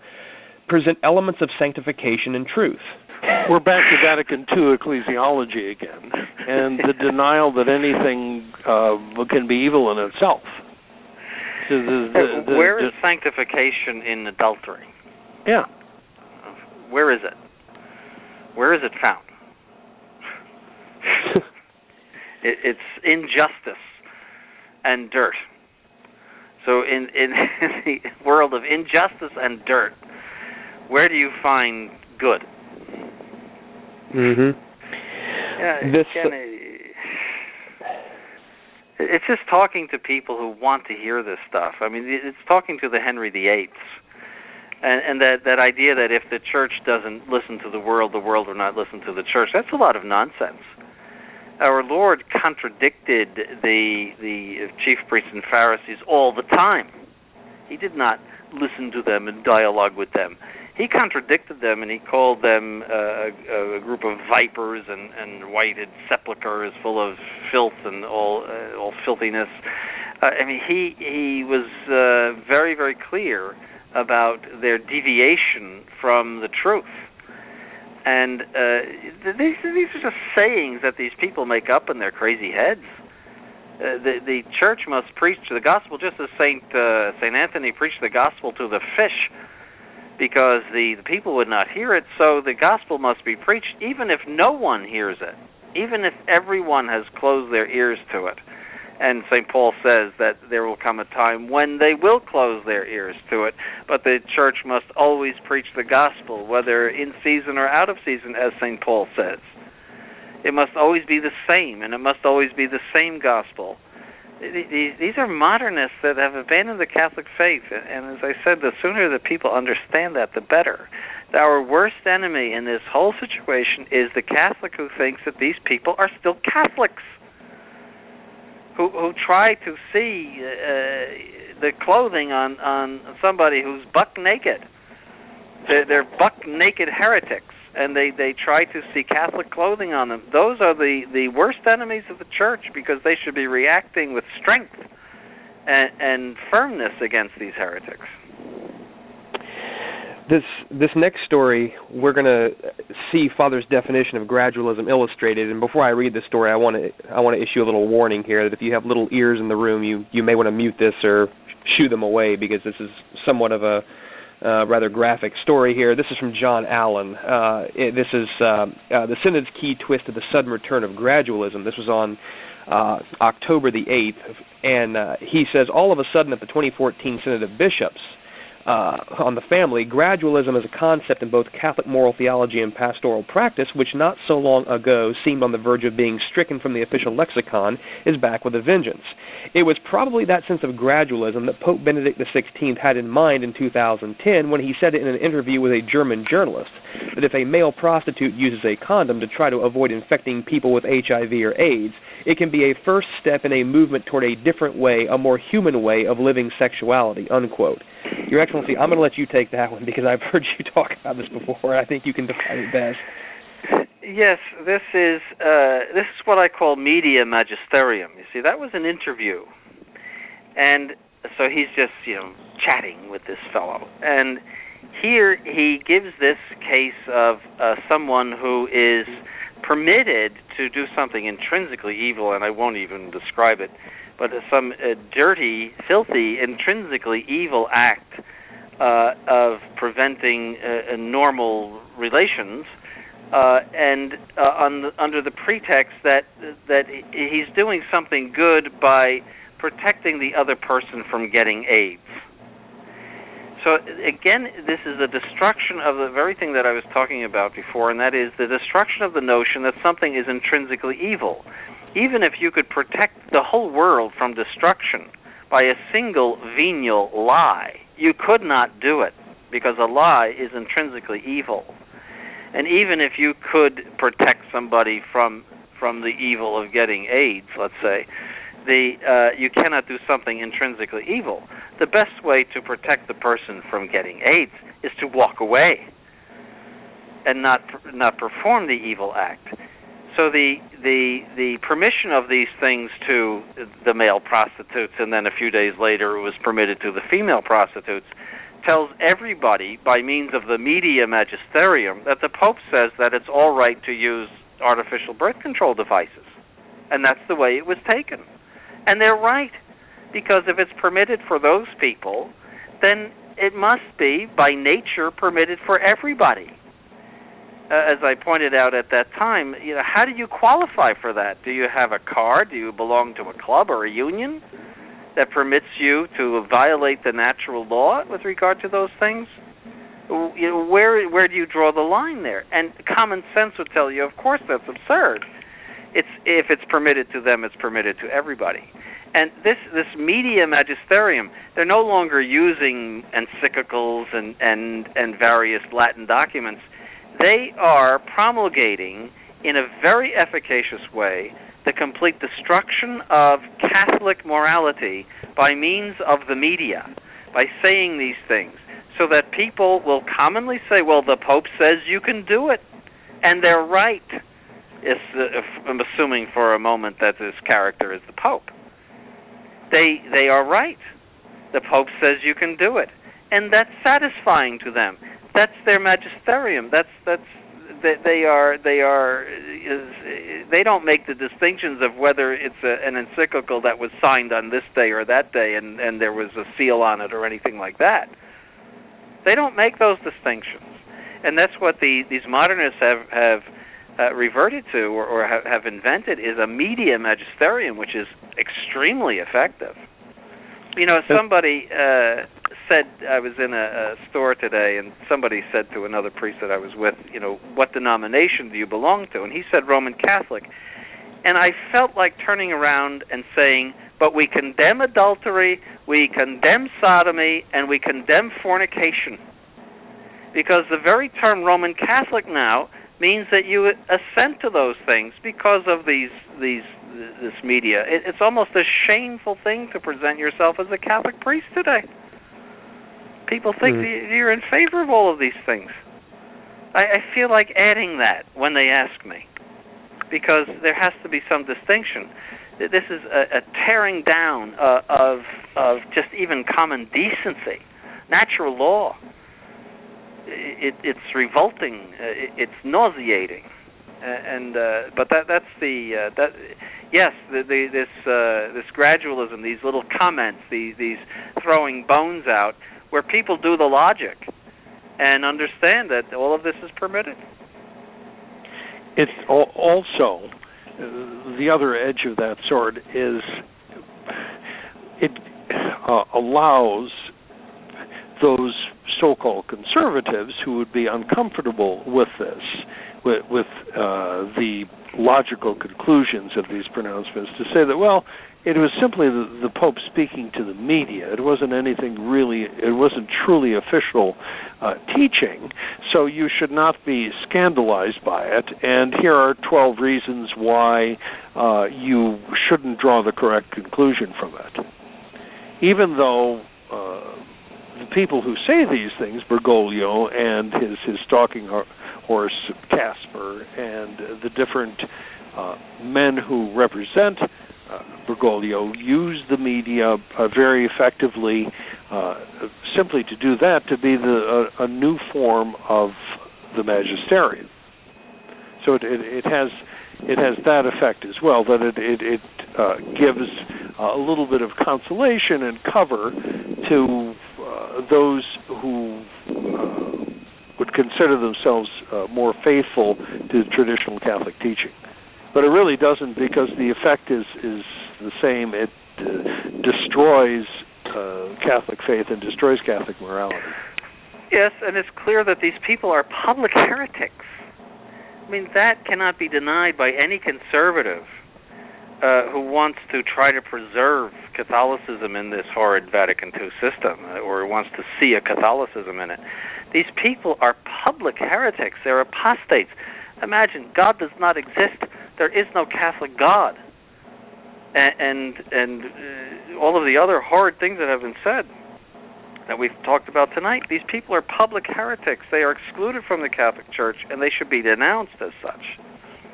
present elements of sanctification and truth. We're back to Vatican II ecclesiology again, and the denial that anything uh, can be evil in itself. The, the, the, Where is sanctification in adultery? Yeah. Where is it? Where is it found? it, it's injustice and dirt. So in, in in the world of injustice and dirt, where do you find good? Mhm. Yeah, this again, it's just talking to people who want to hear this stuff. I mean, it's talking to the Henry VIII, and and that that idea that if the church doesn't listen to the world, the world will not listen to the church. That's a lot of nonsense. Our Lord contradicted the the chief priests and Pharisees all the time. He did not listen to them and dialogue with them he contradicted them and he called them uh, a, a group of vipers and, and whited sepulchres full of filth and all uh, all filthiness. Uh, I mean, he he was uh, very very clear about their deviation from the truth. And uh, these these are just sayings that these people make up in their crazy heads. Uh, the the church must preach the gospel just as Saint uh, Saint Anthony preached the gospel to the fish because the, the people would not hear it. So the gospel must be preached, even if no one hears it, even if everyone has closed their ears to it. And St. Paul says that there will come a time when they will close their ears to it, but the church must always preach the gospel, whether in season or out of season, as St. Paul says. It must always be the same, and it must always be the same gospel these are modernists that have abandoned the Catholic faith, and as I said, the sooner that people understand that, the better. Our worst enemy in this whole situation is the Catholic who thinks that these people are still Catholics, who who try to see uh, the clothing on on somebody who's buck naked. They're, they're buck naked heretics and they they try to see Catholic clothing on them. Those are the the worst enemies of the church because they should be reacting with strength and, and firmness against these heretics. This this next story we're going to see father's definition of gradualism illustrated and before i read the story i want to i want to issue a little warning here that if you have little ears in the room you you may want to mute this or shoo them away because this is somewhat of a uh, rather graphic story here. This is from John Allen. Uh, it, this is uh, uh, the Synod's key twist to the sudden return of gradualism. This was on uh, October the 8th, and uh, he says all of a sudden at the 2014 Synod of Bishops, uh, on the family, gradualism is a concept in both Catholic moral theology and pastoral practice, which not so long ago seemed on the verge of being stricken from the official lexicon, is back with a vengeance. It was probably that sense of gradualism that Pope Benedict XVI had in mind in 2010 when he said in an interview with a German journalist that if a male prostitute uses a condom to try to avoid infecting people with HIV or AIDS, it can be a first step in a movement toward a different way, a more human way of living sexuality. Unquote. Your Excellency, I'm going to let you take that one because I've heard you talk about this before. I think you can define it best. Yes, this is uh, this is what I call media magisterium. You see, that was an interview, and so he's just you know chatting with this fellow, and here he gives this case of uh, someone who is permitted to do something intrinsically evil, and I won't even describe it, but as some uh, dirty, filthy, intrinsically evil act uh, of preventing uh, normal relations, uh, and uh, the, under the pretext that that he's doing something good by protecting the other person from getting AIDS. So again, this is the destruction of the very thing that I was talking about before, and that is the destruction of the notion that something is intrinsically evil. Even if you could protect the whole world from destruction by a single venial lie, you could not do it because a lie is intrinsically evil. And even if you could protect somebody from from the evil of getting AIDS, let's say, the uh, you cannot do something intrinsically evil. The best way to protect the person from getting AIDS is to walk away and not not perform the evil act. So the the the permission of these things to the male prostitutes, and then a few days later it was permitted to the female prostitutes, tells everybody by means of the media magisterium that the Pope says that it's all right to use artificial birth control devices, and that's the way it was taken. And they're right, because if it's permitted for those people, then it must be, by nature, permitted for everybody. Uh, as I pointed out at that time, you know, how do you qualify for that? Do you have a card? Do you belong to a club or a union that permits you to violate the natural law with regard to those things? You know, where where do you draw the line there? And common sense would tell you, of course, that's absurd it's if it's permitted to them, it's permitted to everybody. And this this media magisterium, they're no longer using encyclicals and and and various Latin documents. They are promulgating in a very efficacious way the complete destruction of Catholic morality by means of the media, by saying these things, so that people will commonly say, "Well, the Pope says you can do it," and they're right if, if I'm assuming for a moment that this character is the Pope. They they are right. The Pope says you can do it, and that's satisfying to them. That's their magisterium. That's that's they, they are they are is, they don't make the distinctions of whether it's a, an encyclical that was signed on this day or that day and and there was a seal on it or anything like that. They don't make those distinctions, and that's what the these modernists have have uh, reverted to or, or have, have invented is a media magisterium, which is extremely effective. You know, somebody uh, said I was in a, a store today, and somebody said to another priest that I was with, you know, what denomination do you belong to? And he said Roman Catholic. And I felt like turning around and saying, but we condemn adultery, we condemn sodomy, and we condemn fornication. Because the very term Roman Catholic now means that you assent to those things because of these these this media. It, it's almost a shameful thing to present yourself as a Catholic priest today. People think mm. you're in favor of all of these things. I, I feel like adding that when they ask me, because there has to be some distinction. This is a, a tearing down uh, of of just even common decency, natural law it, it's revolting. Uh, it's nauseating. and uh, but that that's the uh, that yes the, the, this uh, this gradualism these little comments these these throwing bones out where people do the logic and understand that all of this is permitted. It's also the other edge of that sword is it uh, allows those so-called conservatives who would be uncomfortable with this, with, with uh, the logical conclusions of these pronouncements, to say that well, it was simply the, the Pope speaking to the media. It wasn't anything really. It wasn't truly official uh, teaching. So you should not be scandalized by it. And here are 12 reasons why uh, you shouldn't draw the correct conclusion from it. Even though uh, the people who say these things, Bergoglio and his his stalking horse Kasper, and the different uh, men who represent uh, Bergoglio use the media uh, very effectively, uh, simply to do that to be the a, a new form of the magisterium. So it, it, it has it has that effect as well that it it, it uh, gives uh, a little bit of consolation and cover to uh, those who uh, would consider themselves uh, more faithful to traditional Catholic teaching but it really doesn't because the effect is is the same. It uh, destroys uh, Catholic faith and destroys Catholic morality. Yes, and it's clear that these people are public heretics. I mean, that cannot be denied by any conservative uh, who wants to try to preserve Catholicism in this horrid Vatican II system, uh, or who wants to see a Catholicism in it. These people are public heretics. They're apostates. Imagine God does not exist there is no Catholic God, and and, and uh, all of the other horrid things that have been said that we've talked about tonight. These people are public heretics. They are excluded from the Catholic Church, and they should be denounced as such.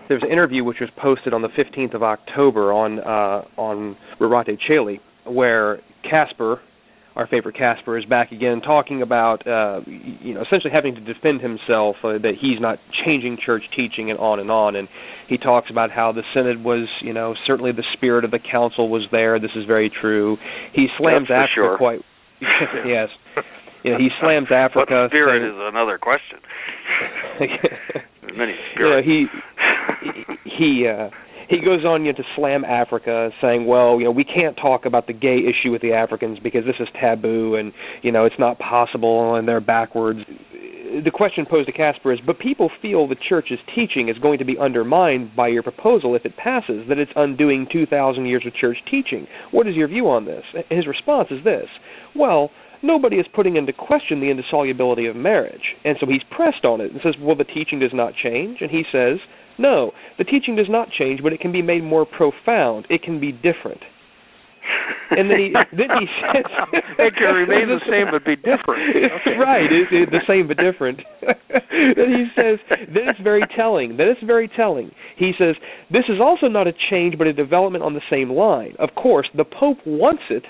There's an interview which was posted on the 15th of October on uh, on Rorate Caeli, where Kasper, our favorite Kasper is back again talking about uh you know essentially having to defend himself uh, that he's not changing church teaching and on and on. And he talks about how the synod was you know certainly the spirit of the council was there. This is very true. He slams Africa sure. quite yes. You know he slams Africa but spirit saying, is another question. Many spirits you know, he he, he uh he goes on you know, to slam Africa, saying, "Well, you know, we can't talk about the gay issue with the Africans because this is taboo, and you know, it's not possible, and they're backwards." The question posed to Kasper is, "But people feel the church's teaching is going to be undermined by your proposal if it passes; that it's undoing 2,000 years of church teaching. What is your view on this?" His response is this: "Well." nobody is putting into question the indissolubility of marriage. And so he's pressed on it and says, well, the teaching does not change. And he says, no, the teaching does not change, but it can be made more profound. It can be different. And then he then he says it can remain the same but be different. Okay. right, it, it, the same but different. and he says that is very telling. That is very telling. He says this is also not a change but a development on the same line. Of course, the Pope wants it,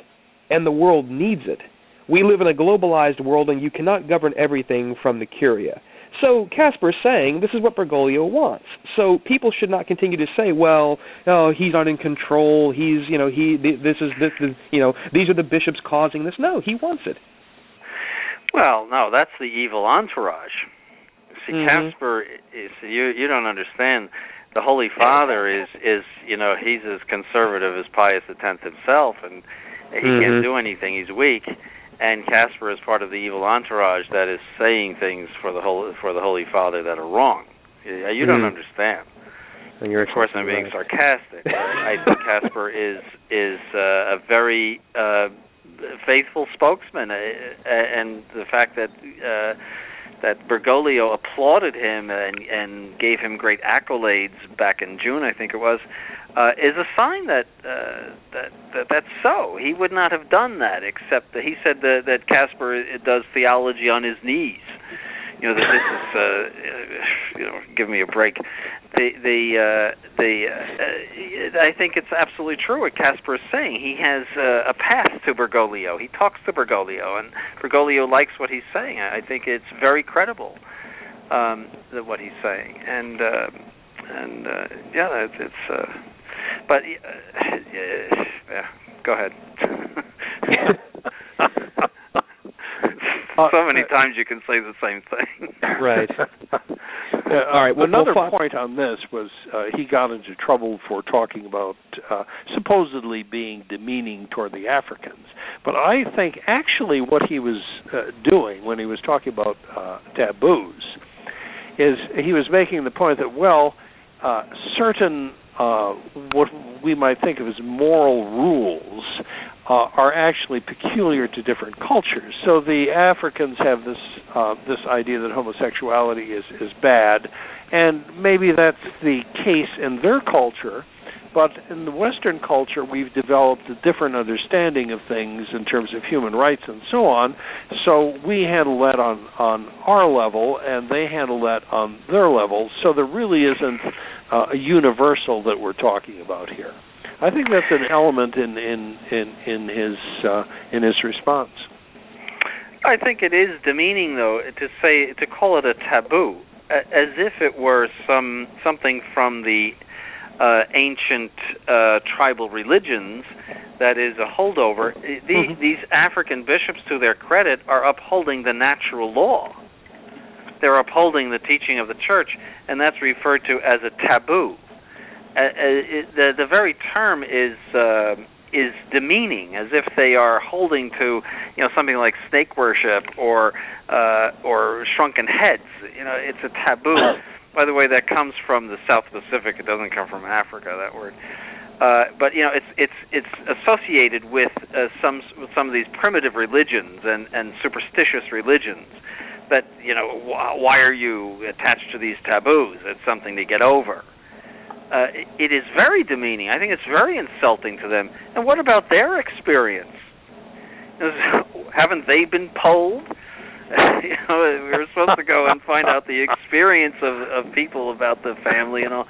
and the world needs it. We live in a globalized world, and you cannot govern everything from the Curia. So Kasper is saying this is what Bergoglio wants. So people should not continue to say, well, oh, he's not in control. He's, you know, he this is this is, you know, these are the bishops causing this. No, he wants it. Well, no, that's the evil entourage. See, mm-hmm. Kasper is you you don't understand. The Holy Father is is you know he's as conservative as Pius X himself, and he mm-hmm. can't do anything. He's weak and Kasper is part of the evil entourage that is saying things for the holy for the Holy Father that are wrong. You don't mm. understand. And you're of course, I'm being right. sarcastic. I think Kasper is is uh, a very uh, faithful spokesman, uh, and the fact that uh, that Bergoglio applauded him and and gave him great accolades back in June, I think it was, uh, is a sign that, uh, that that that's so. He would not have done that except that he said that that Kasper does theology on his knees. You know that this is uh, you know give me a break. the the uh, the uh, I think it's absolutely true what Kasper is saying. He has uh, a path to Bergoglio. He talks to Bergoglio, and Bergoglio likes what he's saying. I think it's very credible um, that what he's saying, and uh, and uh, yeah, it's, it's uh, but uh, yeah, go ahead. so many times you can say the same thing. right. Uh, All right. Well, another we'll point on this was uh, he got into trouble for talking about uh, supposedly being demeaning toward the Africans. But I think actually what he was uh, doing when he was talking about uh, taboos is he was making the point that well, uh, certain uh, what we might think of as moral rules uh, are actually peculiar to different cultures. So the Africans have this uh, this idea that homosexuality is is bad, and maybe that's the case in their culture. But in the Western culture, we've developed a different understanding of things in terms of human rights and so on. So we handle that on on our level, and they handle that on their level. So there really isn't uh, a universal that we're talking about here. I think that's an element in in in in his uh, in his response. I think it is demeaning, though, to say to call it a taboo, as if it were some something from the uh, ancient uh, tribal religions that is a holdover. These, mm-hmm. these African bishops, to their credit, are upholding the natural law. They're upholding the teaching of the church, and that's referred to as a taboo uh, uh the the very term is uh, is demeaning, as if they are holding to you know something like snake worship or uh, or shrunken heads. You know, it's a taboo. By the way, that comes from the South Pacific. It doesn't come from Africa. That word. Uh, but you know, it's it's it's associated with uh, some with some of these primitive religions and and superstitious religions. That you know, wh- why are you attached to these taboos? It's something to get over uh, it is very demeaning. I think it's very insulting to them. And what about their experience? Haven't they been polled? you know, we were supposed to go and find out the experience of of people about the family and all.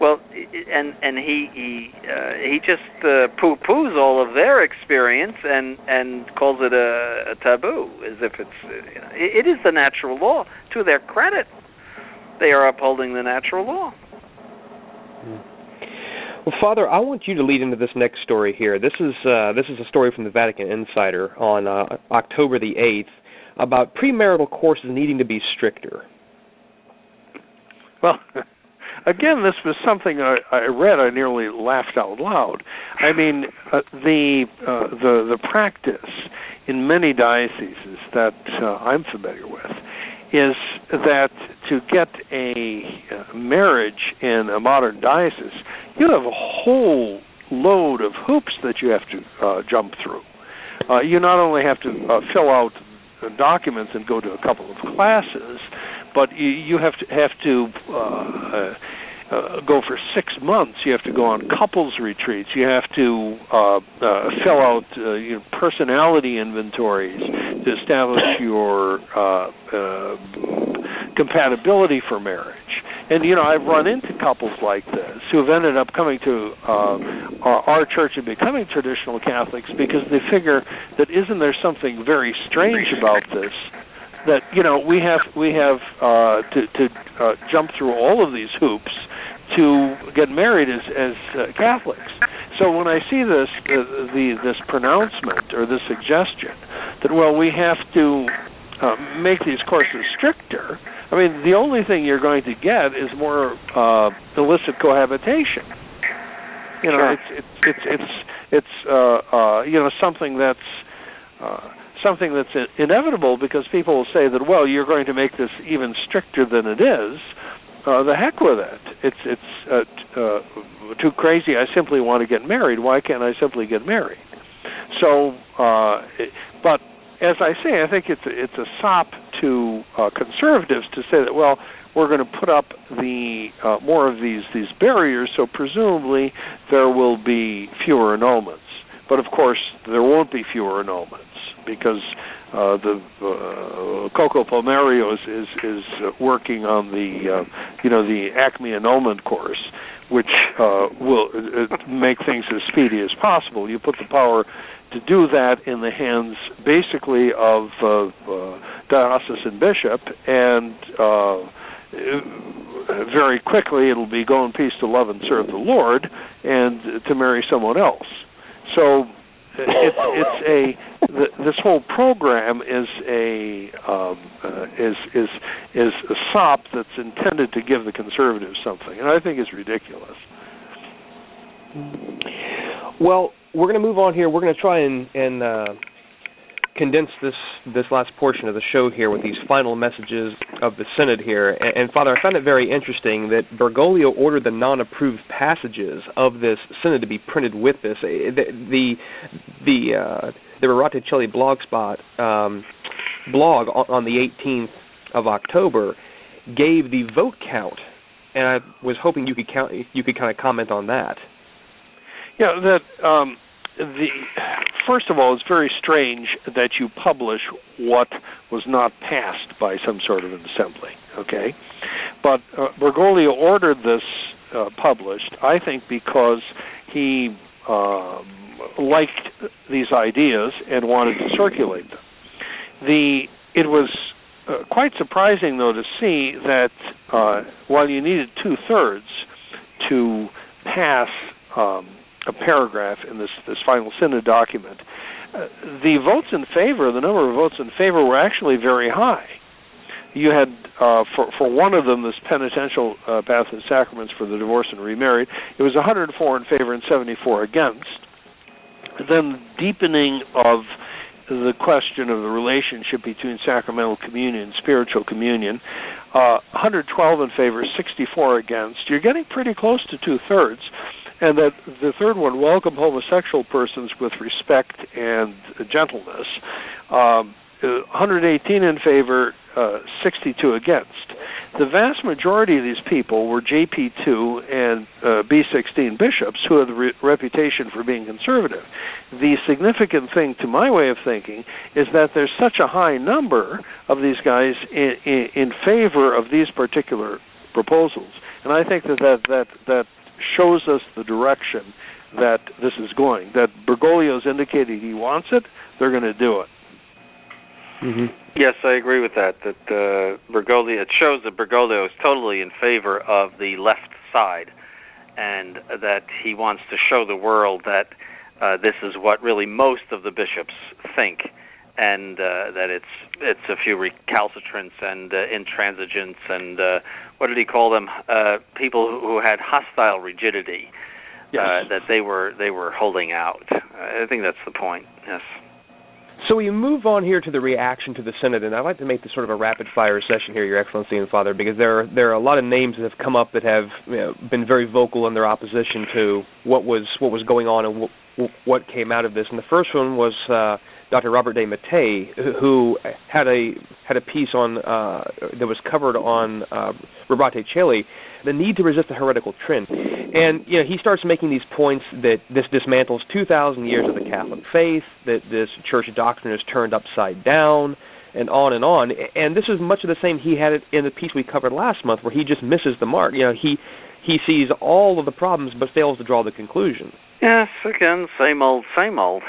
Well, and and he he uh, he just uh, poo poos all of their experience and and calls it a, a taboo, as if it's uh, you know, it, is the natural law. To their credit, they are upholding the natural law. Well, Father, I want you to lead into this next story here. This is uh, this is a story from the Vatican Insider on uh, October the eighth about premarital courses needing to be stricter. Well, again, this was something I, I read. I nearly laughed out loud. I mean, uh, the uh, the the practice in many dioceses that uh, I'm familiar with is that to get a uh, marriage in a modern diocese, you have a whole load of hoops that you have to uh, jump through. Uh, you not only have to uh, fill out documents and go to a couple of classes, but you, you have to have to uh, uh, uh, go for six months. You have to go on couples retreats. You have to uh, uh, fill out uh, you know, personality inventories to establish your uh, uh, compatibility for marriage. And you know, I've run into couples like this who have ended up coming to uh, our, our church and becoming traditional Catholics because they figure that isn't there something very strange about this? That you know we have we have uh, to to uh, jump through all of these hoops to get married as as uh, Catholics. So when I see this uh, the this pronouncement or this suggestion that well we have to uh, make these courses stricter, I mean the only thing you're going to get is more uh, illicit cohabitation. You know, sure. it's it's it's it's it's uh, uh, you know something that's. Uh, something that's inevitable because people will say that well you're going to make this even stricter than it is uh, the heck with it. It's it's uh, uh, too crazy. I simply want to get married. Why can't I simply get married? So, uh, it, but as I say, I think it's it's a sop to uh, conservatives to say that well, we're going to put up the uh, more of these these barriers, so presumably there will be fewer annulments. But of course, there won't be fewer annulments because uh, the uh, Coccopalmerio is is, is uh, working on the uh, you know the acme annulment course, which uh, will uh, make things as speedy as possible. You put the power to do that in the hands basically of uh, uh, diocesan bishop and uh, very quickly it'll be go in peace to love and serve the Lord and to marry someone else. So it's it's a the, this whole program is a um, uh, is is is a sop that's intended to give the conservatives something, and I think it's ridiculous. Well, we're going to move on here. We're going to try and and uh, condense this this last portion of the show here with these final messages of the synod here. And, and Father, I found it very interesting that Bergoglio ordered the non-approved passages of this synod to be printed with this. The the the, uh, the Rorate Caeli blogspot um, blog on, on the 18th of October gave the vote count, and I was hoping you could count you could kind of comment on that. Yeah, that um, the first of all, it's very strange that you publish what was not passed by some sort of an assembly. Okay, but uh, Bergoglio ordered this uh, published, I think, because he uh, liked these ideas and wanted to circulate them. The it was uh, quite surprising, though, to see that uh, while you needed two thirds to pass um, a paragraph in this this final synod document. Uh, the votes in favor, the number of votes in favor, were actually very high. You had uh, for for one of them, this penitential uh, bath and sacraments for the divorced and remarried. It was 104 in favor and 74 against. Then deepening of the question of the relationship between sacramental communion and spiritual communion. Uh, 112 in favor, 64 against. You're getting pretty close to two thirds and that the third one, welcome homosexual persons with respect and gentleness. Um, 118 in favor, uh, 62 against. The vast majority of these people were JP2 and uh, B16 bishops who had the re- reputation for being conservative. The significant thing, to my way of thinking, is that there's such a high number of these guys in, in, in favor of these particular proposals, and I think that that that, that shows us the direction that this is going. That Bergoglio's indicated he wants it, they're going to do it. Mm-hmm. Yes, I agree with that. That uh, Bergoglio it shows that Bergoglio is totally in favor of the left side, and that he wants to show the world that uh, this is what really most of the bishops think, and uh, that it's it's a few recalcitrants and uh, intransigents and uh, what did he call them? Uh, people who had hostile rigidity. Yes. Uh, that they were they were holding out. I think that's the point. Yes. So we move on here to the reaction to the Synod, and I'd like to make this sort of a rapid fire session here, Your Excellency and Father, because there are there are a lot of names that have come up that have you know, been very vocal in their opposition to what was what was going on and what, what came out of this. And the first one was uh, Dr. Robert de Mattei, who had a had a piece on uh, that was covered on uh, Rorate Caeli, the need to resist the heretical trend, and you know he starts making these points that this dismantles 2,000 years of the Catholic faith, that this church doctrine is turned upside down, and on and on. And this is much of the same he had it in the piece we covered last month, where he just misses the mark. You know he he sees all of the problems but fails to draw the conclusion. Yes, again, same old, same old.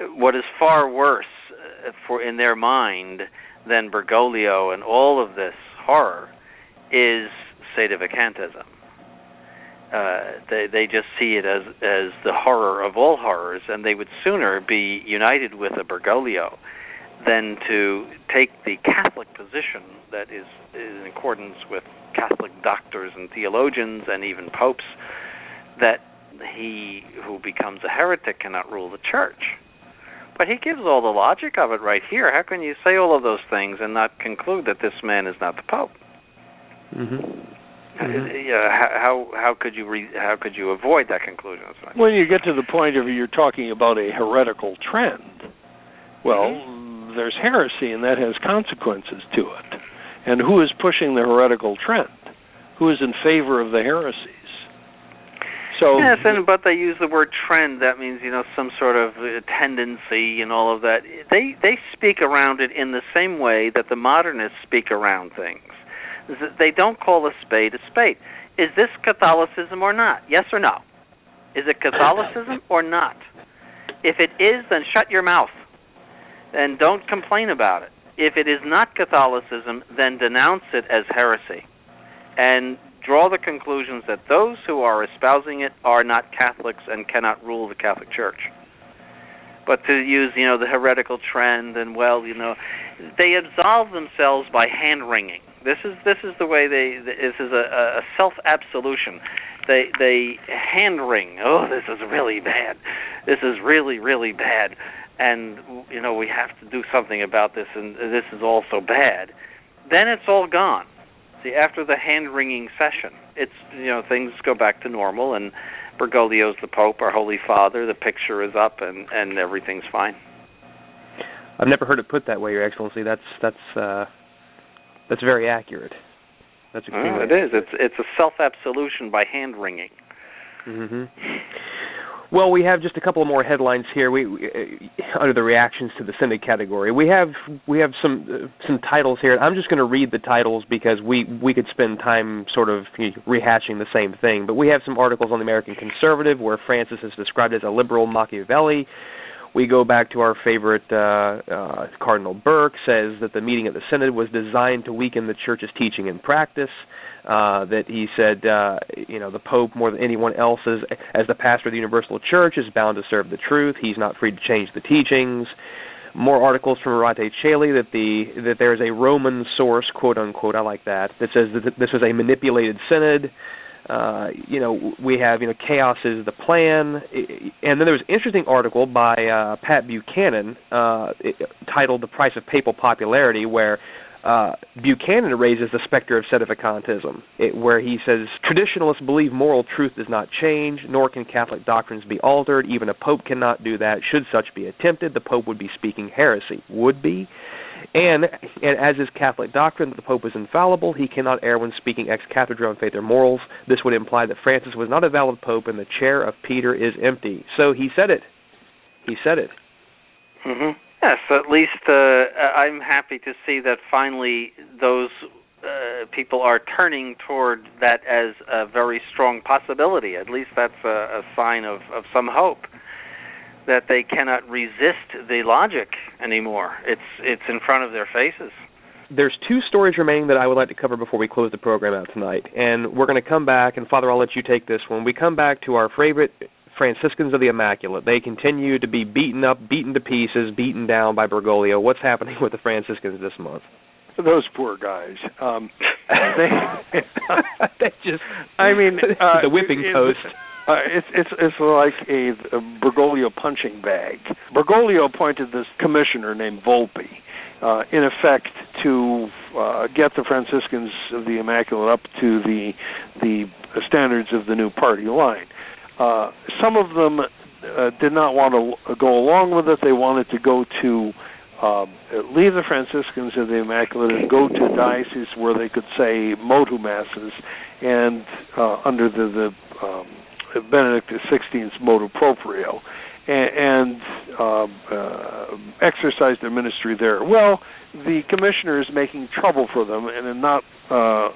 What is far worse uh, for in their mind than Bergoglio and all of this horror is sedevacantism. Uh, they they just see it as as the horror of all horrors, and they would sooner be united with a Bergoglio than to take the Catholic position that is, is in accordance with Catholic doctors and theologians and even popes that he who becomes a heretic cannot rule the church. But he gives all the logic of it right here. How can you say all of those things and not conclude that this man is not the pope? Mm-hmm. Mm-hmm. Yeah, how how could you re, how could you avoid that conclusion? When you get to the point of you're talking about a heretical trend, well, mm-hmm. there's heresy and that has consequences to it. And who is pushing the heretical trend? Who is in favor of the heresies? So yes, and but they use the word trend. That means you know some sort of uh, tendency and all of that. They they speak around it in the same way that the modernists speak around things. They don't call a spade a spade. Is this Catholicism or not? Yes or no? Is it Catholicism or not? If it is, then shut your mouth and don't complain about it. If it is not Catholicism, then denounce it as heresy and draw the conclusions that those who are espousing it are not Catholics and cannot rule the Catholic Church. But to use, you know, the heretical trend and well, you know, they absolve themselves by hand wringing. This is this is the way they. This is a, a self absolution. They they hand wring. Oh, this is really bad. This is really really bad and you know we have to do something about this and this is all so bad then it's all gone see after the hand wringing session it's you know things go back to normal and bergoglio's the pope our holy father the picture is up and and everything's fine. I've never heard it put that way your excellency. That's that's uh that's very accurate. That's extremely oh, it is. it's it's a self absolution by hand wringing mhm well, we have just a couple more headlines here. We, uh, under the reactions to the Synod category. We have we have some uh, some titles here. I'm just going to read the titles because we we could spend time sort of rehashing the same thing. But we have some articles on the American Conservative where Francis is described as a liberal Machiavelli. We go back to our favorite uh, uh, Cardinal Burke says that the meeting at the Synod was designed to weaken the Church's teaching and practice uh, that he said, uh, you know, the Pope more than anyone else is, as the pastor of the Universal Church is bound to serve the truth. He's not free to change the teachings. More articles from Rorate Caeli that the that there is a Roman source, quote unquote, I like that, that says that this was a manipulated synod. Uh, you know, we have you know chaos is the plan, and then there was an interesting article by uh, Pat Buchanan uh, titled "The Price of Papal Popularity," where uh, Buchanan raises the specter of sedevacantism, it, where he says traditionalists believe moral truth does not change, nor can Catholic doctrines be altered. Even a pope cannot do that. Should such be attempted, the pope would be speaking heresy. Would be. And, and as is Catholic doctrine the Pope is infallible, he cannot err when speaking ex cathedra on faith or morals. This would imply that Francis was not a valid Pope and the chair of Peter is empty. So he said it. He said it. Mm-hmm. Yes, at least uh, I'm happy to see that finally those uh, people are turning toward that as a very strong possibility. At least that's a, a sign of, of some hope that they cannot resist the logic anymore. It's it's in front of their faces. There's two stories remaining that I would like to cover before we close the program out tonight, and we're going to come back. And Father, I'll let you take this one. We come back to our favorite Franciscans of the Immaculate. They continue to be beaten up, beaten to pieces, beaten down by Bergoglio. What's happening with the Franciscans this month? Those poor guys. Um, they, they just. I mean, uh, the whipping it, post. Uh, it's it's it's like a, a Bergoglio punching bag. Bergoglio appointed this commissioner named Volpi, uh, in effect, to uh, get the Franciscans of the Immaculate up to the the standards of the new party line. Uh, some of them uh, did not want to go along with it. They wanted to go to um, leave the Franciscans of the Immaculate and go to dioceses where they could say motu masses, and uh, under the, the um, Benedict XVI's motu proprio, and, and um, uh, exercise their ministry there. Well, the commissioner is making trouble for them and not uh,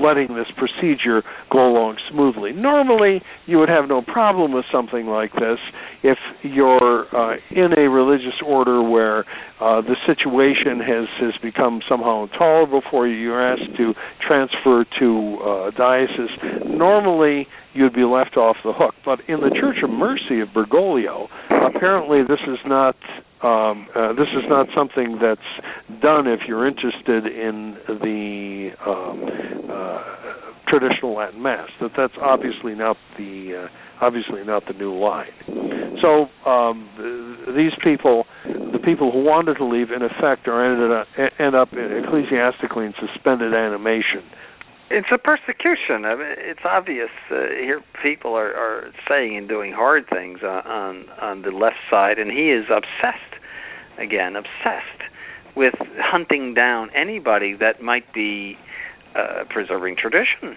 letting this procedure go along smoothly. Normally, you would have no problem with something like this if you're uh, in a religious order where uh, the situation has has become somehow intolerable for you. You're asked to transfer to uh, diocese. Normally, you'd be left off the hook. But in the Church of Mercy of Bergoglio, apparently this is not um, uh, this is not something that's done if you're interested in the um, uh, traditional Latin Mass. That that's obviously not the uh, obviously not the new line. So um, these people, the people who wanted to leave, in effect, are ended up, end up ecclesiastically in suspended animation. It's a persecution. I mean, it's obvious uh, here. People are, are saying and doing hard things on, on on the left side, and he is obsessed again, obsessed with hunting down anybody that might be uh, preserving tradition.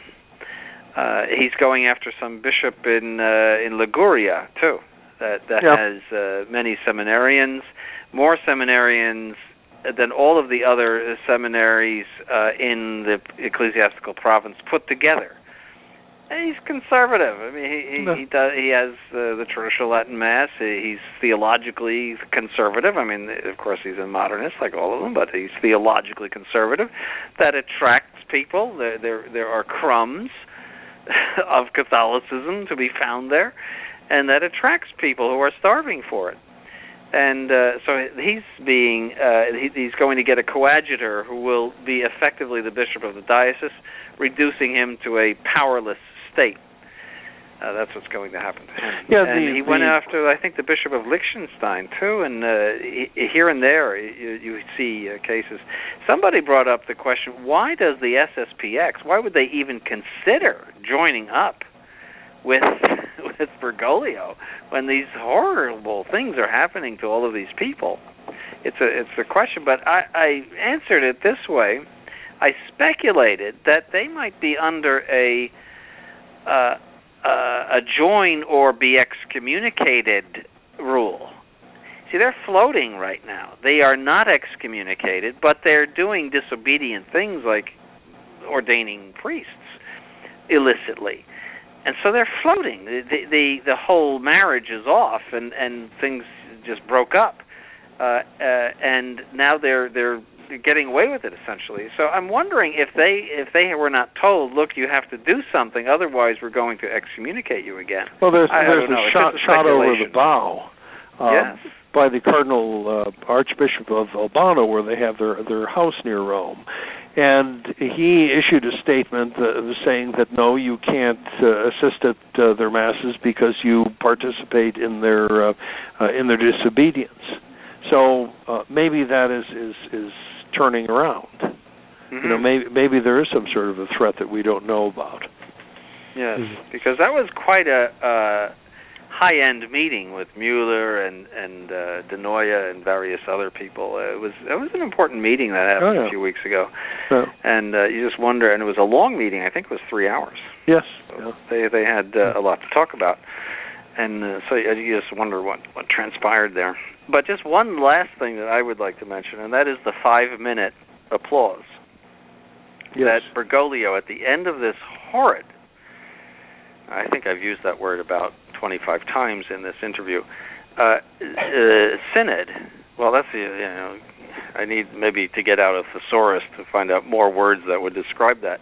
Uh, he's going after some bishop in uh, in Liguria too, that that Yeah. has uh, many seminarians, more seminarians than all of the other seminaries uh, in the ecclesiastical province put together. And he's conservative. I mean, he he, No. he does he has uh, the traditional Latin Mass. He's theologically conservative. I mean, of course, he's a modernist like all of them, but he's theologically conservative. That attracts people. There there there are crumbs of Catholicism to be found there, and that attracts people who are starving for it. And uh, so he's being uh, he, he's going to get a coadjutor who will be effectively the bishop of the diocese, reducing him to a powerless state. Uh, that's what's going to happen to him. Yeah, and the- he went after I think the bishop of Liechtenstein too, and uh, he, here and there you, you see uh, cases. Somebody brought up the question: Why does the SSPX? Why would they even consider joining up with with Bergoglio when these horrible things are happening to all of these people? It's a it's a question, but I, I answered it this way. I speculated that they might be under a uh, uh, a join or be excommunicated rule. See, they're floating right now. They are not excommunicated, but they're doing disobedient things like ordaining priests illicitly. And so they're floating. The the the, whole marriage is off and and things just broke up. Uh, uh and now they're they're getting away with it essentially. So I'm wondering if they if they were not told, look, you have to do something, otherwise we're going to excommunicate you again. Well, there's I- there's a shot shot over the bow. um, yes. by the Cardinal uh, Archbishop of Albano, where they have their their house near Rome, and he issued a statement was saying that no, you can't uh, assist at uh, their masses because you participate in their uh, uh, in their disobedience. So uh, maybe that is is is turning around. You know, Mhm. maybe maybe there is some sort of a threat that we don't know about. Yes, Mhm. because that was quite a uh, high-end meeting with Mueller and and uh, Di Noia and various other people. Uh, it was it was an important meeting that happened Oh, yeah. a few weeks ago, So, and uh, you just wonder. And it was a long meeting. I think it was three hours. yes. So yeah. they they had uh, a lot to talk about, and uh, so you you just wonder what what transpired there. But just one last thing that I would like to mention, and that is the five-minute applause Yes. that Bergoglio at the end of this horrid I think I've used that word about 25 times in this interview uh, uh synod. Well that's the you know I need maybe to get out a thesaurus to find out more words that would describe that.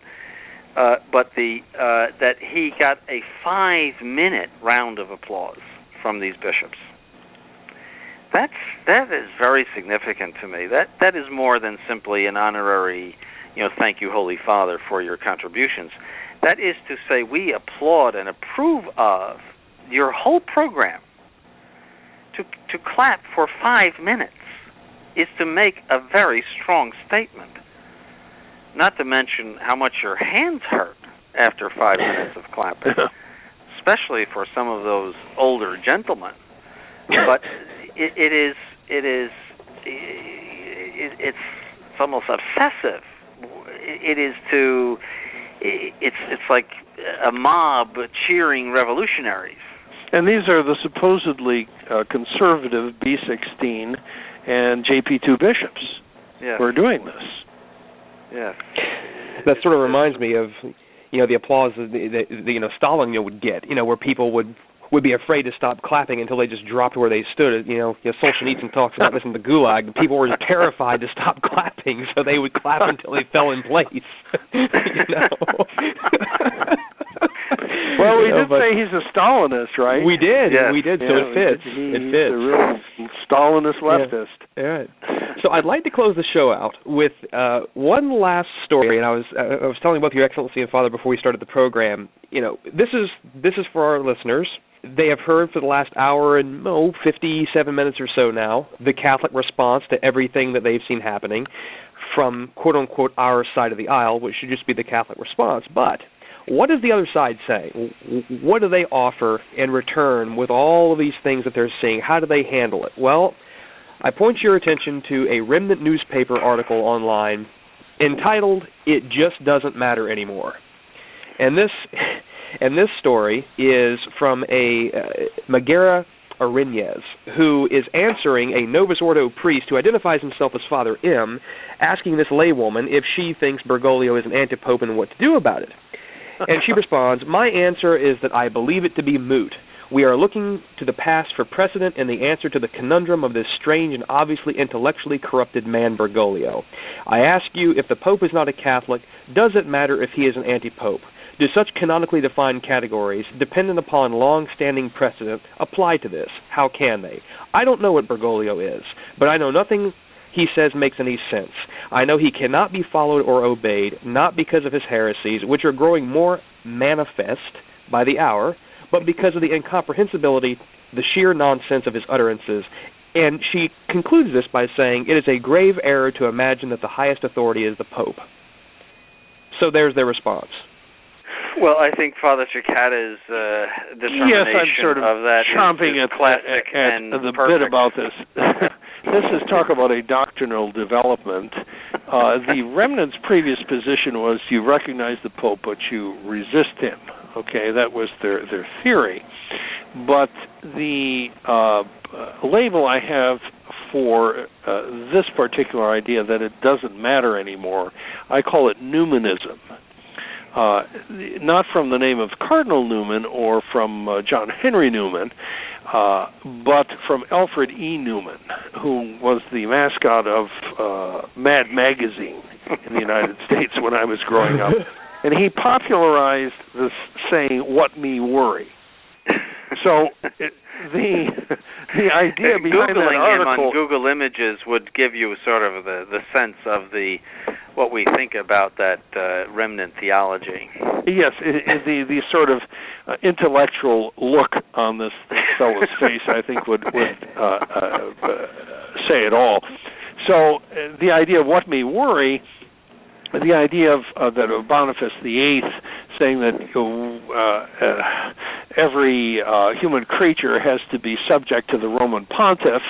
Uh, but the uh, that he got a 5 minute round of applause from these bishops that's that is very significant to me that that is more than simply an honorary you know, thank you, Holy Father, for your contributions. That is to say, we applaud and approve of your whole program. To to clap for five minutes is to make a very strong statement. Not to mention how much your hands hurt after five minutes of clapping, especially for some of those older gentlemen. But it, it is it is it, it's it's almost obsessive it is to it's it's like a mob cheering revolutionaries And these are the supposedly uh, conservative B16 and JP2 bishops yes who are doing this. yes That sort of reminds me of you know the applause that, that, that you know Stalin you know, would get. You know where people would would be afraid to stop clapping until they just dropped where they stood. You know, you know Solzhenitsyn talks about this in the Gulag. People were terrified to stop clapping, so they would clap until they fell in place. you know. Well, we You know, did say he's a Stalinist, right? we did, Yes. we did. So Yeah, it fits. He, it he's fits. a real Stalinist leftist. Right. So I'd like to close the show out with uh, one last story, and I was uh, I was telling both Your Excellency and Father before we started the program. You know, this is this is for our listeners. They have heard for the last hour and oh, 57 minutes or so now the Catholic response to everything that they've seen happening from quote unquote our side of the aisle, which should just be the Catholic response. But what does the other side say? What do they offer in return with all of these things that they're seeing? How do they handle it? Well, I point your attention to a remnant newspaper article online entitled "It Just Doesn't Matter Anymore," and this And this story is from a uh, Megara Arinez, who is answering a Novus Ordo priest who identifies himself as Father M, asking this laywoman if she thinks Bergoglio is an antipope and what to do about it. And she responds, My answer is that I believe it to be moot. We are looking to the past for precedent and the answer to the conundrum of this strange and obviously intellectually corrupted man Bergoglio. I ask you, if the Pope is not a Catholic, does it matter if he is an anti-Pope? Do such canonically defined categories, dependent upon long-standing precedent, apply to this? How can they? I don't know what Bergoglio is, but I know nothing he says makes any sense. I know he cannot be followed or obeyed, not because of his heresies, which are growing more manifest by the hour, but because of the incomprehensibility, the sheer nonsense of his utterances. And she concludes this by saying, It is a grave error to imagine that the highest authority is the Pope. So there's their response. Well, I think Father Cekada's uh, determination yes, I'm sort of, of that chomping is, at, classic at, and at the perfect. bit about this. this is talk about a doctrinal development. Uh, the remnant's previous position was you recognize the Pope, but you resist him. Okay, that was their their theory. But the uh, label I have for uh, this particular idea that it doesn't matter anymore, I call it Newmanism. Uh, not from the name of Cardinal Newman or from uh, John Henry Newman, uh, but from Alfred E. Neuman, who was the mascot of uh, Mad Magazine in the United States when I was growing up. And he popularized this saying, What me worry. So it, the the idea behind Googling that him on Google Images would give you sort of the the sense of the what we think about that uh, remnant theology. Yes, it, it, the the sort of uh, intellectual look on this, this fellow's face, I think, would would uh, uh, uh, say it all. So uh, the idea of what may worry, the idea of uh, that of Boniface the Eighth saying that uh, uh, every uh, human creature has to be subject to the Roman Pontiff,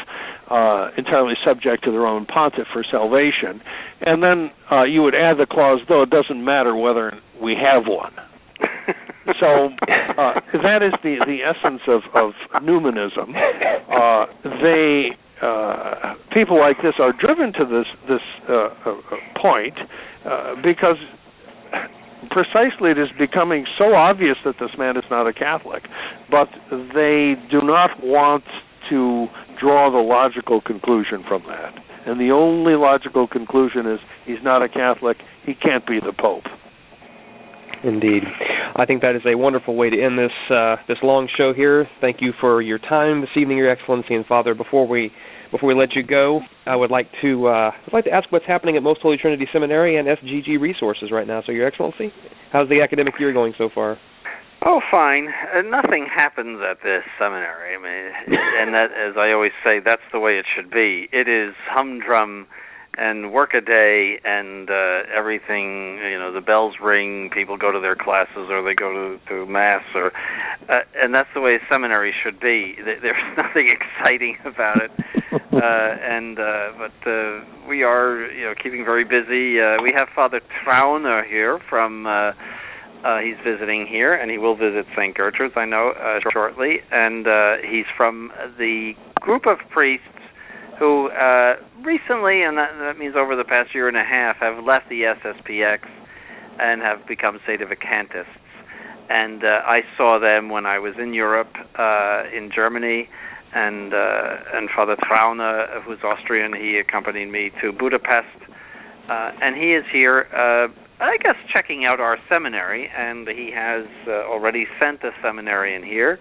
uh, entirely subject to the Roman Pontiff for salvation, and then uh, you would add the clause, though it doesn't matter whether we have one. so uh, that is the the essence of of Newmanism. Uh, they uh, people like this are driven to this this uh, uh, point uh, because precisely it is becoming so obvious that this man is not a Catholic, but they do not want to draw the logical conclusion from that. And the only logical conclusion is he's not a Catholic, he can't be the Pope. Indeed, I think that is a wonderful way to end this uh, this long show here. Thank you for your time this evening, Your Excellency and Father. Before we before we let you go, I would like to uh, I'd like to ask what's happening at Most Holy Trinity Seminary and SGG Resources right now. So, Your Excellency, how's the academic year going so far? Oh, fine. Uh, nothing happens at this seminary. I mean, and that, as I always say, that's the way it should be. It is humdrum and work a day and uh everything you know the bells ring people go to their classes or they go to to mass or uh, and that's the way a seminary should be there's nothing exciting about it uh and uh but uh we are you know keeping very busy uh we have father trauner here from uh uh, he's visiting here, and he will visit St. Gertrude's, I know, uh, shortly. And uh, he's from the group of priests who uh, recently, and that, that means over the past year and a half, have left the SSPX and have become sedevacantists. And uh, I saw them when I was in Europe, uh, in Germany, and uh, and Father Trauner, who's Austrian, he accompanied me to Budapest, uh, and he is here. Uh, I guess checking out our seminary, and he has uh, already sent a seminarian here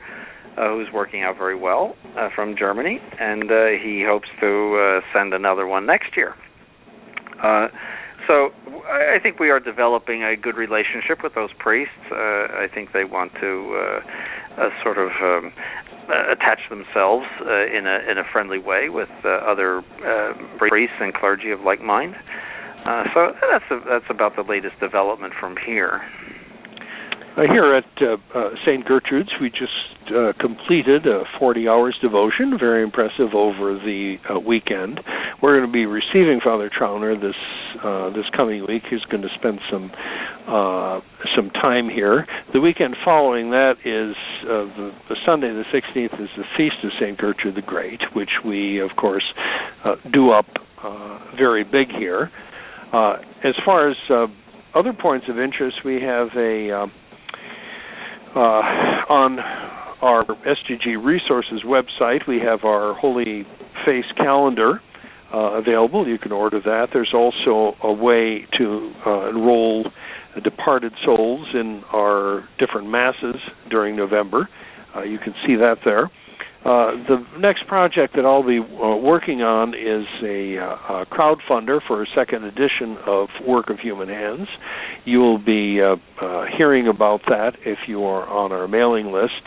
who's working out very well uh, from Germany, and uh, he hopes to uh, send another one next year. Uh, so I think we are developing a good relationship with those priests. Uh, I think they want to uh, uh, sort of um, uh, attach themselves uh, in a in a friendly way with uh, other uh, priests and clergy of like mind. Uh, so that's a, that's about the latest development from here. Uh, here at uh, uh, St. Gertrude's, we just uh, completed a 40 hours devotion, very impressive over the uh, weekend. We're going to be receiving Father Trauner this uh, this coming week. He's going to spend some uh, some time here. The weekend following that is uh, the, the Sunday, the 16th, is the feast of Saint Gertrude the Great, which we, of course, uh, do up uh, very big here. Uh, as far as uh, other points of interest, we have a uh, uh, on our SGG Resources website. We have our Holy Face calendar uh, available. You can order that. There's also a way to uh, enroll departed souls in our different masses during November. Uh, you can see that there. Uh, the next project that I'll be uh, working on is a, uh, a crowdfunder for a second edition of Work of Human Hands. You will be uh, uh, hearing about that if you are on our mailing list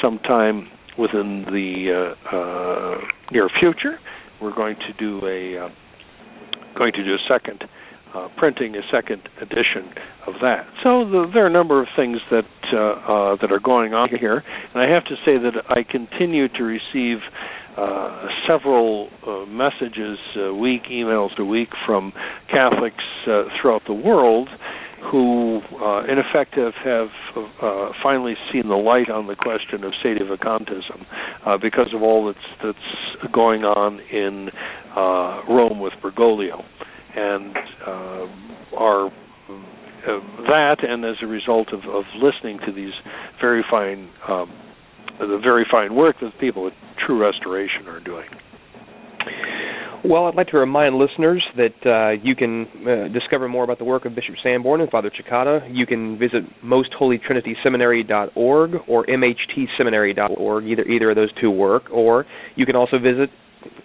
sometime within the near future. We're going to do a going to do a second uh, printing a second edition of that. So the, there are a number of things that uh, uh, that are going on here, and I have to say that I continue to receive uh, several uh, messages a week, emails a week from Catholics uh, throughout the world who, uh, in effect, have, have uh, finally seen the light on the question of sedevacantism uh, because of all that's that's going on in uh, Rome with Bergoglio and uh, are uh, that, and as a result of, of listening to these very fine, um, the very fine work that people at True Restoration are doing. Well, I'd like to remind listeners that uh, you can uh, discover more about the work of Bishop Sanborn and Father Cekada. You can visit mostholytrinityseminary.org or mhtseminary.org. Either either of those two work, or you can also visit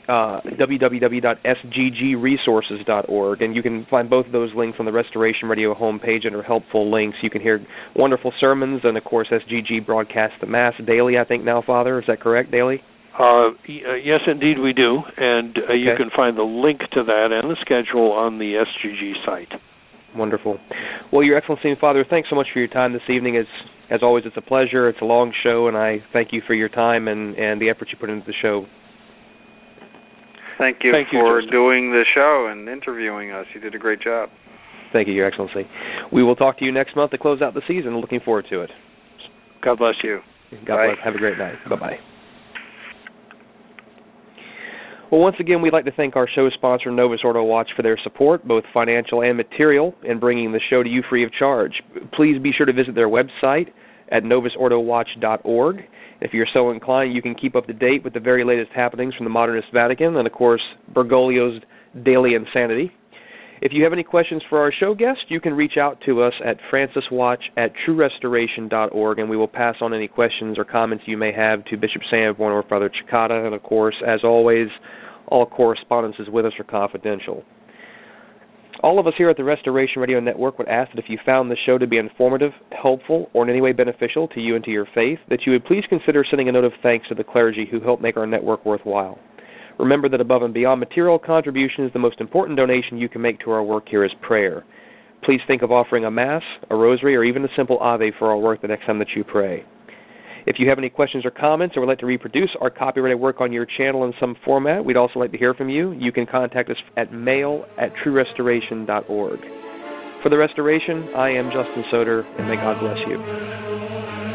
uh, www.sggresources.org, and you can find both of those links on the Restoration Radio homepage under helpful links. You can hear wonderful sermons, and of course, SGG broadcasts the Mass daily. I think now, Father, is that correct? Daily. Uh, uh yes, indeed, we do, and uh, okay. you can find the link to that and the schedule on the SGG site. Wonderful. Well, Your Excellency, Father, thanks so much for your time this evening. As as always, it's a pleasure. It's a long show, and I thank you for your time and and the effort you put into the show. Thank you Thank for you, doing the show and interviewing us. You did a great job. Thank you, Your Excellency. We will talk to you next month to close out the season. Looking forward to it. God bless you. God Bye. bless. Have a great night. Bye bye. Well, once again, we'd like to thank our show sponsor, Novus Ordo Watch, for their support, both financial and material, in bringing the show to you free of charge. Please be sure to visit their website at novusordowatch.org if you're so inclined, you can keep up to date with the very latest happenings from the modernist Vatican and, of course, Bergoglio's daily insanity. If you have any questions for our show guest, you can reach out to us at franciswatch at truerestoration.org, and we will pass on any questions or comments you may have to Bishop Sanborn or Father Cekada. And, of course, as always, all correspondences with us are confidential. All of us here at the Restoration Radio Network would ask that if you found the show to be informative, helpful, or in any way beneficial to you and to your faith, that you would please consider sending a note of thanks to the clergy who help make our network worthwhile. Remember that above and beyond material contributions, the most important donation you can make to our work here is prayer. Please think of offering a Mass, a Rosary, or even a simple Ave for our work the next time that you pray. If you have any questions or comments or would like to reproduce our copyrighted work on your channel in some format, we'd also like to hear from you. You can contact us at mail at truerestoration.org. For the restoration, I am Justin Soder, and may God bless you.